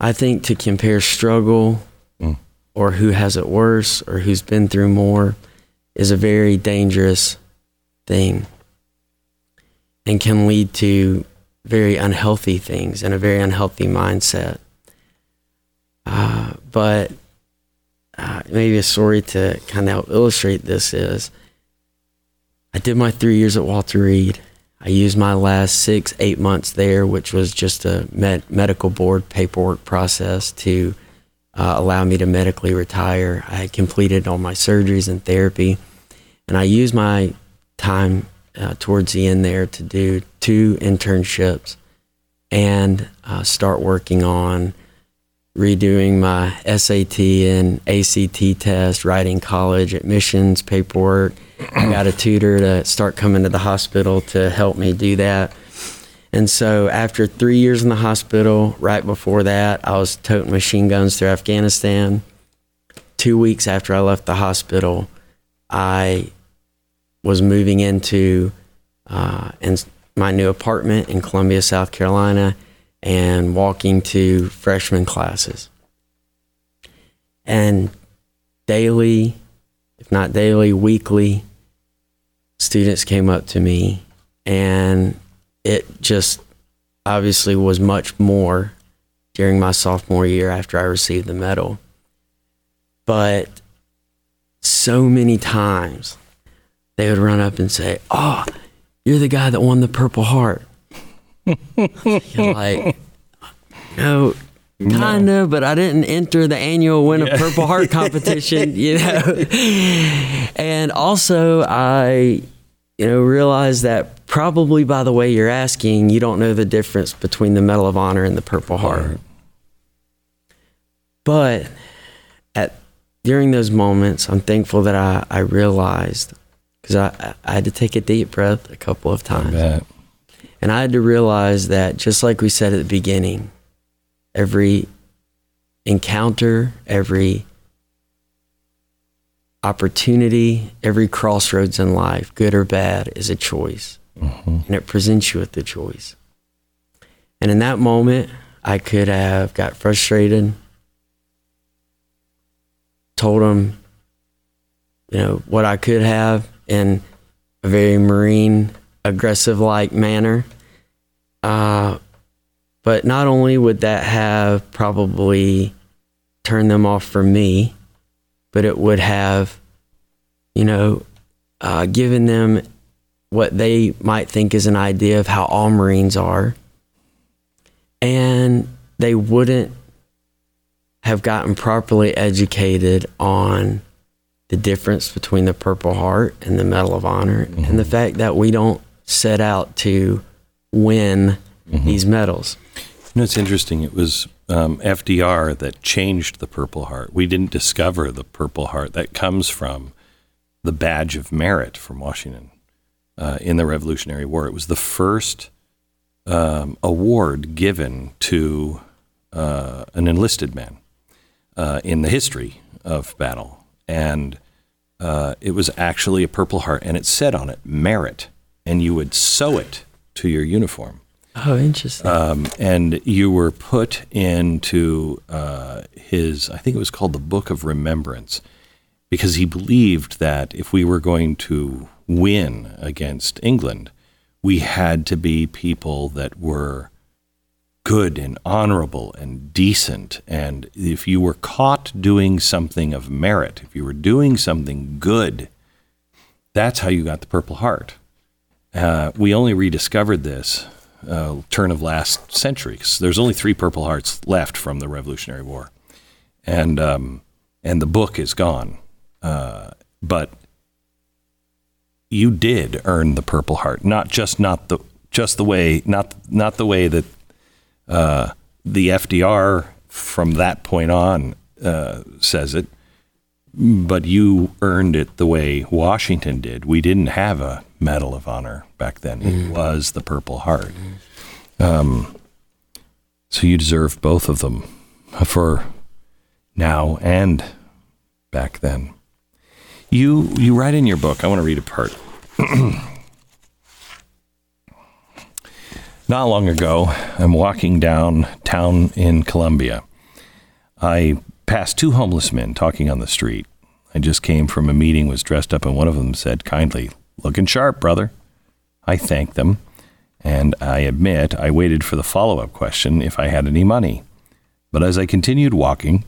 I think to compare struggle mm. or who has it worse or who's been through more is a very dangerous thing and can lead to very unhealthy things and a very unhealthy mindset. Uh, but uh, maybe a story to kind of illustrate this is I did my three years at Walter Reed I used my last six, eight months there, which was just a med- medical board paperwork process to uh, allow me to medically retire. I had completed all my surgeries and therapy, and I used my time uh, towards the end there to do two internships and uh, start working on redoing my SAT and ACT test, writing college admissions paperwork. I got a tutor to start coming to the hospital to help me do that. And so after three years in the hospital, right before that, I was toting machine guns through Afghanistan. Two weeks after I left the hospital, I was moving into uh, in my new apartment in Columbia, South Carolina, and walking to freshman classes. And daily, if not daily, weekly, students came up to me, and it just obviously was much more during my sophomore year after I received the medal. But so many times they would run up and say, Oh, you're the guy that won the Purple Heart. like, no, kind of, but I didn't enter the annual Win a Purple Heart competition, you know. and also, I, you know, realized that probably by the way you're asking, you don't know the difference between the Medal of Honor and the Purple Heart. But at during those moments, I'm thankful that I, I realized because I, I had to take a deep breath a couple of times. And I had to realize that just like we said at the beginning, every encounter, every opportunity, every crossroads in life, good or bad, is a choice. Mm-hmm. And it presents you with the choice. And in that moment, I could have got frustrated, told him, you know, what I could have in a very marine, aggressive like manner. Uh, but not only would that have probably turned them off for me, but it would have, you know, uh, given them what they might think is an idea of how all Marines are. And they wouldn't have gotten properly educated on the difference between the Purple Heart and the Medal of Honor mm-hmm. and the fact that we don't set out to win mm-hmm. these medals. Know, it's interesting. It was um, FDR that changed the Purple Heart. We didn't discover the Purple Heart. That comes from the Badge of Merit from Washington uh, in the Revolutionary War. It was the first um, award given to uh, an enlisted man uh, in the history of battle. And uh, it was actually a Purple Heart, and it said on it, merit. And you would sew it to your uniform. Oh, interesting. Um, and you were put into uh, his, I think it was called the Book of Remembrance, because he believed that if we were going to win against England, we had to be people that were good and honorable and decent. And if you were caught doing something of merit, if you were doing something good, that's how you got the Purple Heart. Uh, we only rediscovered this uh, turn of last century. There's only three Purple Hearts left from the Revolutionary War, and um, and the book is gone. Uh, but you did earn the Purple Heart, not just not the just the way not not the way that uh, the FDR from that point on uh, says it, but you earned it the way Washington did. We didn't have a Medal of Honor back then. Mm. It was the Purple Heart. Um, so you deserve both of them for now and back then. You you write in your book. I want to read a part. Not long ago, I'm walking downtown in Columbia. I passed two homeless men talking on the street. I just came from a meeting, was dressed up, and one of them said kindly, Looking sharp, brother. I thanked them, and I admit I waited for the follow up question if I had any money. But as I continued walking,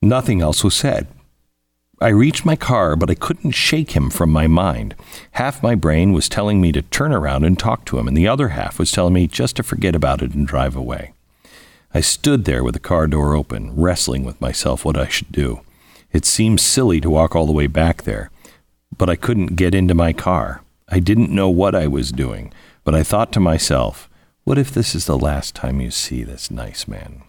nothing else was said. I reached my car, but I couldn't shake him from my mind. Half my brain was telling me to turn around and talk to him, and the other half was telling me just to forget about it and drive away. I stood there with the car door open, wrestling with myself what I should do. It seemed silly to walk all the way back there, but I couldn't get into my car. I didn't know what I was doing, but I thought to myself, what if this is the last time you see this nice man?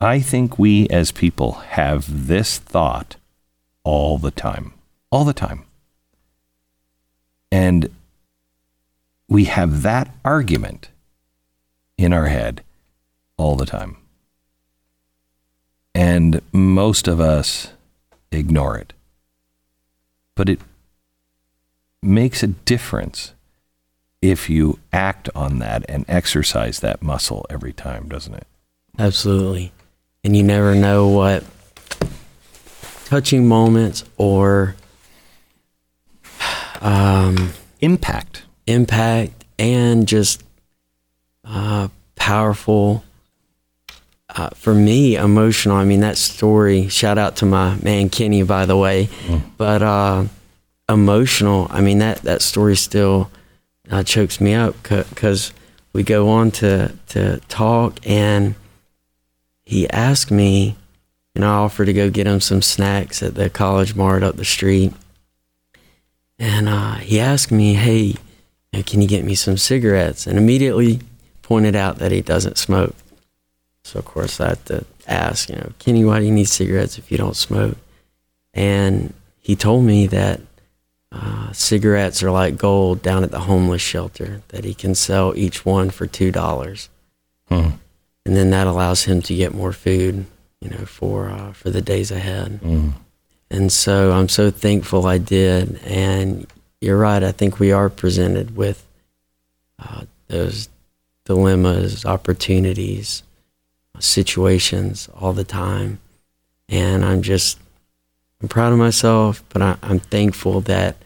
I think we as people have this thought all the time. All the time. And we have that argument in our head all the time. And most of us ignore it. But it makes a difference if you act on that and exercise that muscle every time, doesn't it? Absolutely and you never know what touching moments or um, impact, impact, and just uh, powerful uh, for me, emotional. I mean, that story. Shout out to my man Kenny, by the way. Mm. But uh, emotional. I mean, that that story still uh, chokes me up because we go on to to talk, and he asked me, and I offered to go get him some snacks at the College Mart up the street, and uh, he asked me, "Hey, can you get me some cigarettes?" And immediately pointed out that he doesn't smoke. So of course I had to ask, you know, Kenny, why do you need cigarettes if you don't smoke? And he told me that uh, cigarettes are like gold down at the homeless shelter, that he can sell each one for two dollars, hmm. and then that allows him to get more food, you know, for uh, for the days ahead. Hmm. And so I'm so thankful I did. And you're right. I think we are presented with uh, those dilemmas, opportunities, situations all the time. And I'm just, I'm proud of myself, but I, I'm thankful that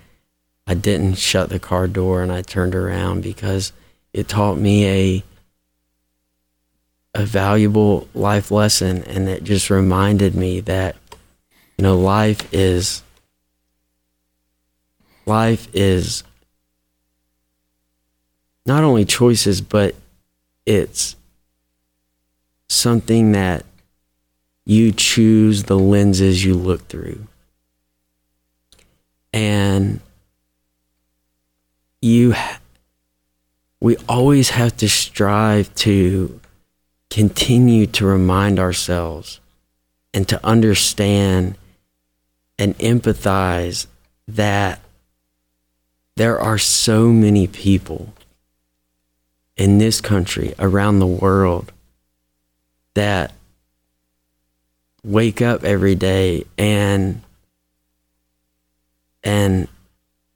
I didn't shut the car door and I turned around because it taught me a, a valuable life lesson. And it just reminded me that, you know, life is, life is not only choices, but it's something that you choose the lenses you look through. And you we always have to strive to continue to remind ourselves and to understand and empathize that there are so many people in this country, around the world, that wake up every day and and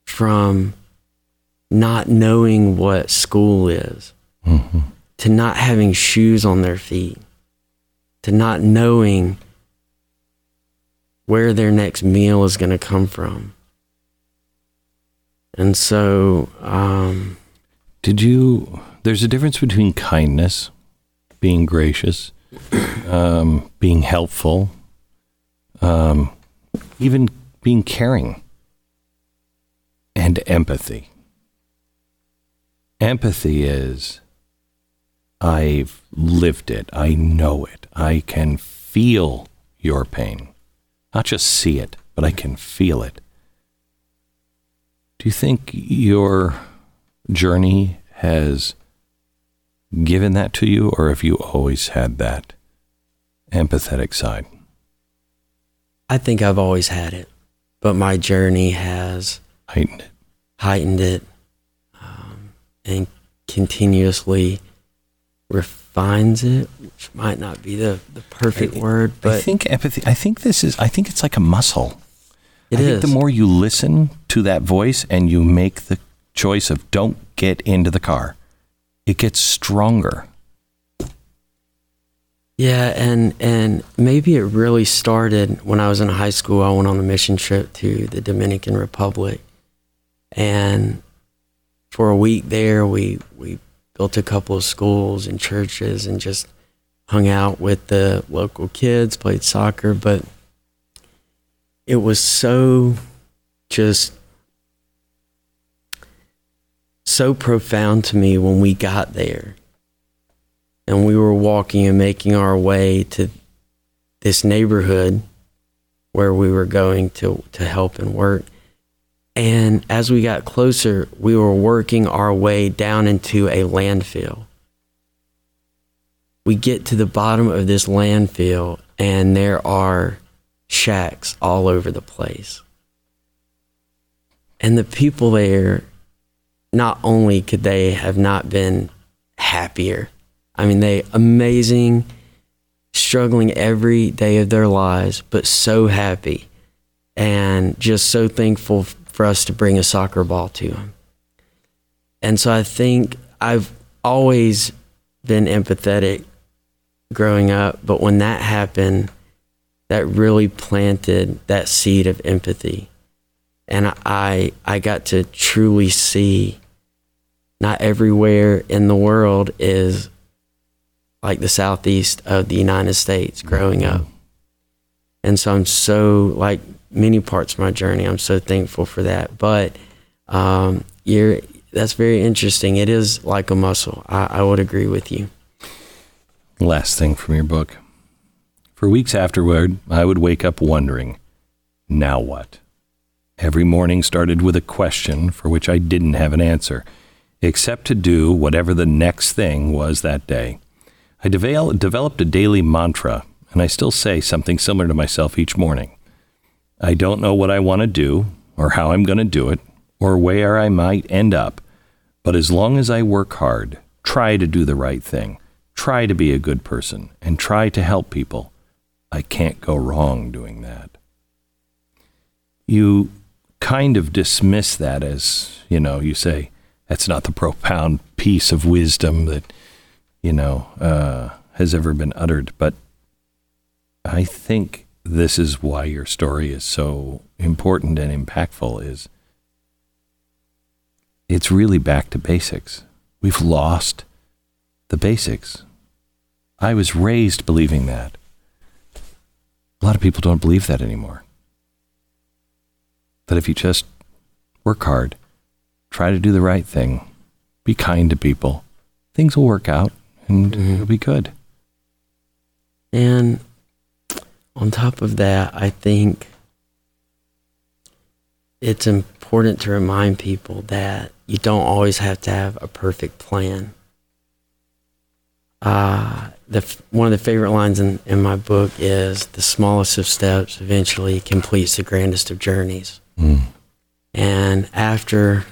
from not knowing what school is mm-hmm. to not having shoes on their feet to not knowing where their next meal is going to come from and so um, did you there's a difference between kindness being gracious um, being helpful, um, even being caring, and empathy. Empathy is I've lived it, I know it, I can feel your pain. Not just see it, but I can feel it. Do you think your journey has given that to you, or have you always had that empathetic side? I think I've always had it, but my journey has heightened it, heightened it, um, and continuously refines it, which might not be the, the perfect I, word, but I think empathy. I think this is. I think it's like a muscle. It I is. think the more you listen to that voice and you make the choice of don't get into the car, it gets stronger. Yeah, and and maybe it really started when I was in high school. I went on a mission trip to the Dominican Republic, and for a week there, we we built a couple of schools and churches, and just hung out with the local kids, played soccer. But it was so just so profound to me when we got there and we were walking and making our way to this neighborhood where we were going to, to help and work. And as we got closer, we were working our way down into a landfill. We get to the bottom of this landfill, and there are shacks all over the place. And the people there not only could they have not been happier, I mean, they amazing, struggling every day of their lives, but so happy and just so thankful for us to bring a soccer ball to them. And so I think I've always been empathetic growing up, but when that happened, that really planted that seed of empathy and I I got to truly see not everywhere in the world is like the southeast of the United States growing up. And so I'm so like many parts of my journey, I'm so thankful for that. But um, you're that's very interesting. It is like a muscle. I, I would agree with you. Last thing from your book. For weeks afterward, I would wake up wondering, now what? Every morning started with a question for which I didn't have an answer, except to do whatever the next thing was that day. I developed a daily mantra, and I still say something similar to myself each morning. I don't know what I want to do, or how I'm going to do it, or where I might end up, but as long as I work hard, try to do the right thing, try to be a good person, and try to help people, I can't go wrong doing that. You kind of dismiss that as, you know, you say, that's not the profound piece of wisdom that, you know, uh, has ever been uttered. But I think this is why your story is so important and impactful is it's really back to basics. We've lost the basics. I was raised believing that. A lot of people don't believe that anymore. That if you just work hard, try to do the right thing, be kind to people, things will work out and mm-hmm. it'll be good. And on top of that, I think it's important to remind people that you don't always have to have a perfect plan. Uh, the, one of the favorite lines in, in my book is the smallest of steps eventually completes the grandest of journeys. Mm. And after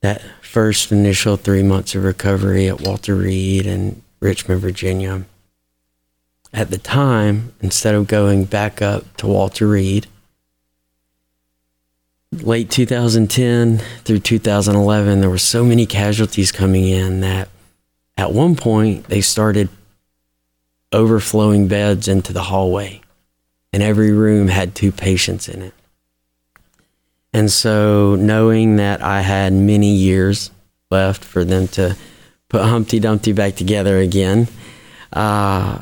that first initial three months of recovery at Walter Reed and Richmond, Virginia, at the time, instead of going back up to Walter Reed, late 2010 through 2011, there were so many casualties coming in that at one point they started overflowing beds into the hallway, and every room had two patients in it. And so, knowing that I had many years left for them to put Humpty Dumpty back together again, uh,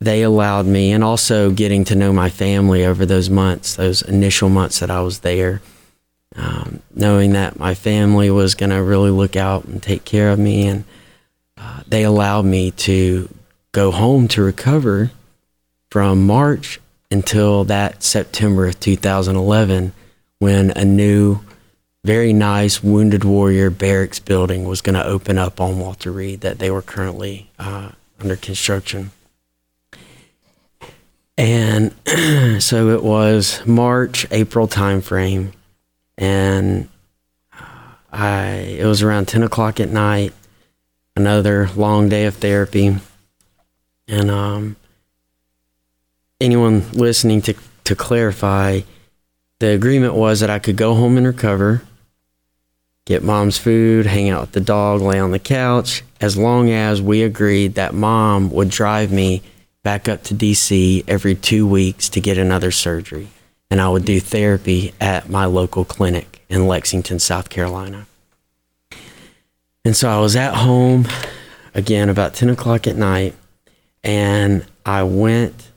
they allowed me, and also getting to know my family over those months, those initial months that I was there, um, knowing that my family was going to really look out and take care of me. And uh, they allowed me to go home to recover from March until that September of 2011 when a new, very nice Wounded Warrior barracks building was going to open up on Walter Reed that they were currently uh, under construction. And so it was March, April timeframe, and I it was around ten o'clock at night. Another long day of therapy, and um, anyone listening to to clarify, the agreement was that I could go home and recover, get mom's food, hang out with the dog, lay on the couch, as long as we agreed that mom would drive me back up to DC every two weeks to get another surgery. And I would do therapy at my local clinic in Lexington, South Carolina. And so I was at home again about 10 o'clock at night, and I went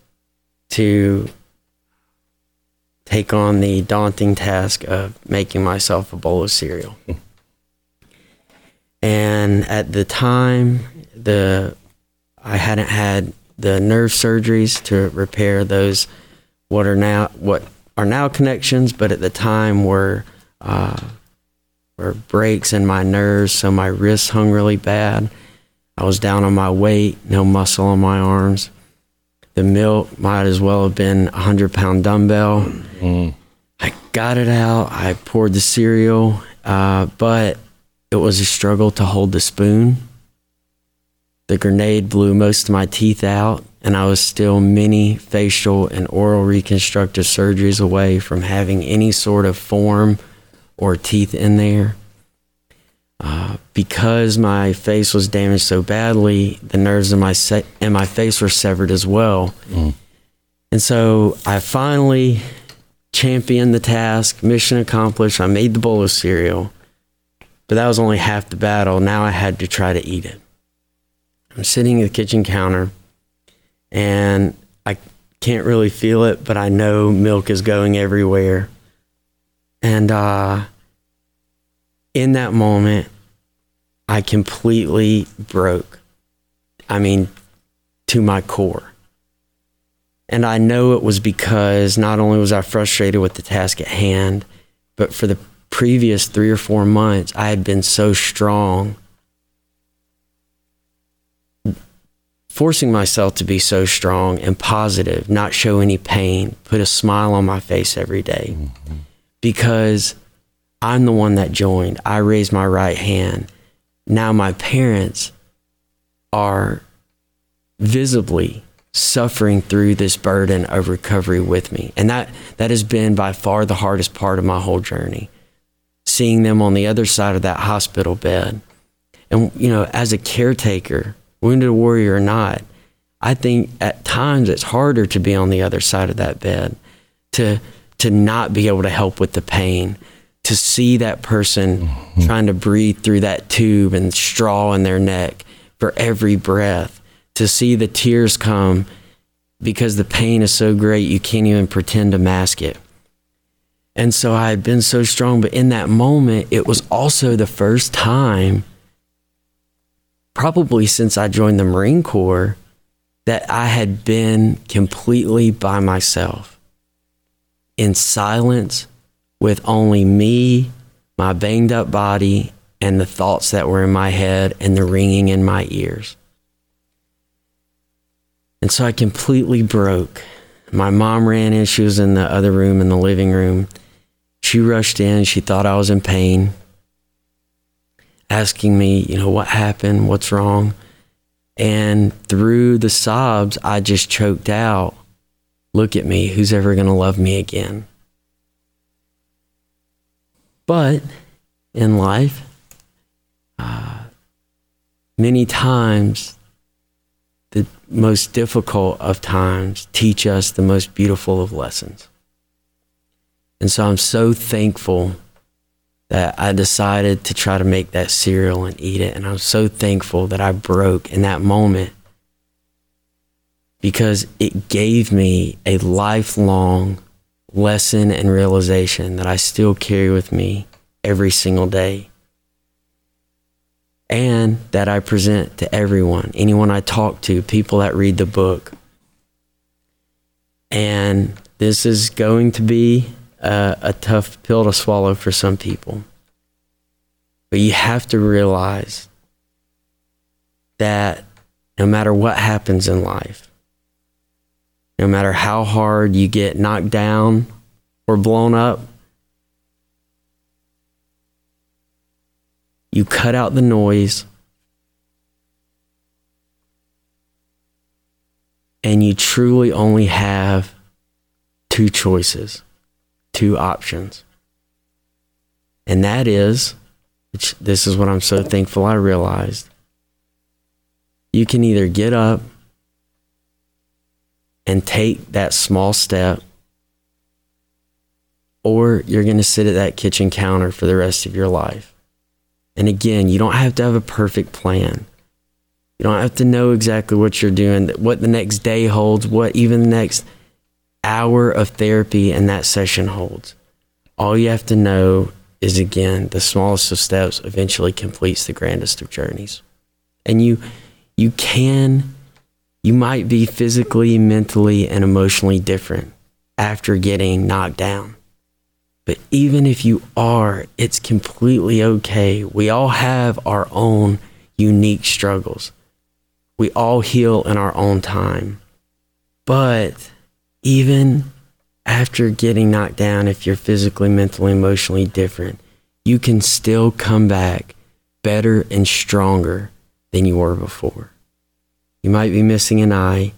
to take on the daunting task of making myself a bowl of cereal. and at the time, the I hadn't had the nerve surgeries to repair those what are now what are now connections, but at the time were uh, were breaks in my nerves, so my wrists hung really bad. I was down on my weight, no muscle on my arms the milk might as well have been a hundred pound dumbbell. Mm. I got it out. I poured the cereal, uh, but it was a struggle to hold the spoon. The grenade blew most of my teeth out, and I was still many facial and oral reconstructive surgeries away from having any sort of form or teeth in there. Uh, because my face was damaged so badly, the nerves in my se- in my face were severed as well. Mm. And so I finally championed the task, mission accomplished. I made the bowl of cereal, but that was only half the battle. Now I had to try to eat it. I'm sitting at the kitchen counter and I can't really feel it, but I know milk is going everywhere. And uh, in that moment, I completely broke. I mean, to my core. And I know it was because not only was I frustrated with the task at hand, but for the previous three or four months, I had been so strong, forcing myself to be so strong and positive, not show any pain, put a smile on my face every day. Mm-hmm. Because I'm the one that joined. I raised my right hand. Now my parents are visibly suffering through this burden of recovery with me. And that, that has been by far the hardest part of my whole journey. Seeing them on the other side of that hospital bed. And, you know, as a caretaker, wounded warrior or not, I think at times it's harder to be on the other side of that bed, to, to not be able to help with the pain, to see that person mm-hmm. trying to breathe through that tube and straw in their neck for every breath to see the tears come because the pain is so great you can't even pretend to mask it. And so I had been so strong, but in that moment, it was also the first time, probably since I joined the Marine Corps, that I had been completely by myself in silence with only me, my banged up body, and the thoughts that were in my head and the ringing in my ears. And so I completely broke. My mom ran in. She was in the other room, in the living room. She rushed in. She thought I was in pain, asking me, you know, what happened? What's wrong? And through the sobs, I just choked out, Look at me. Who's ever going to love me again? But in life, uh, many times the most difficult of times teach us the most beautiful of lessons. And so I'm so thankful that I decided to try to make that cereal and eat it. And I'm so thankful that I broke in that moment because it gave me a lifelong lesson and realization that I still carry with me every single day and that I present to everyone, anyone I talk to, people that read the book. And this is going to be a, a, tough pill to swallow for some people. But you have to realize that no matter what happens in life, no matter how hard you get knocked down or blown up, You cut out the noise. And you truly only have two choices, two options. And that is, this is what I'm so thankful I realized. You can either get up and take that small step, or you're going to sit at that kitchen counter for the rest of your life. And again, you don't have to have a perfect plan. You don't have to know exactly what you're doing, what the next day holds, what even the next hour of therapy and that session holds. All you have to know is again, the smallest of steps eventually completes the grandest of journeys. And you you can you might be physically, mentally, and emotionally different after getting knocked down. But even if you are, it's completely okay. We all have our own unique struggles. We all heal in our own time. But even after getting knocked down, if you're physically, mentally, emotionally different, you can still come back better and stronger than you were before. You might be missing an eye.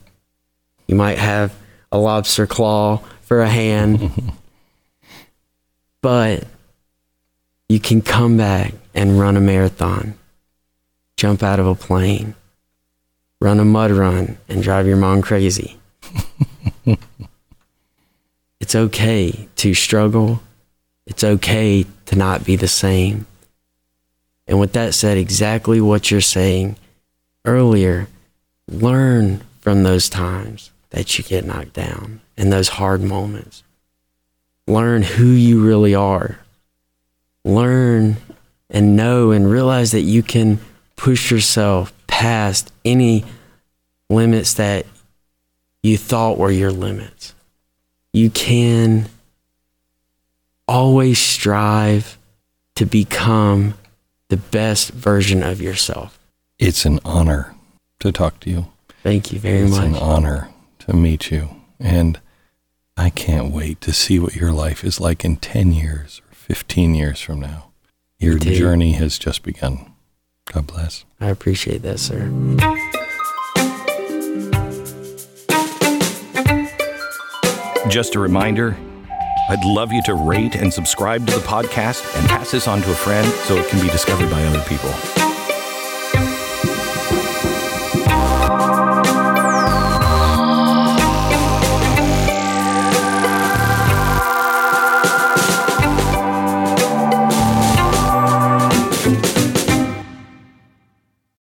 You might have a lobster claw for a hand. But you can come back and run a marathon, jump out of a plane, run a mud run, and drive your mom crazy. it's okay to struggle. It's okay to not be the same. And with that said, exactly what you're saying earlier, learn from those times that you get knocked down and those hard moments. Learn who you really are. Learn and know and realize that you can push yourself past any limits that you thought were your limits. You can always strive to become the best version of yourself. It's an honor to talk to you. Thank you very it's much. It's an honor to meet you. And I can't wait to see what your life is like in 10 years or 15 years from now. Your journey has just begun. God bless. I appreciate that, sir. Just a reminder I'd love you to rate and subscribe to the podcast and pass this on to a friend so it can be discovered by other people.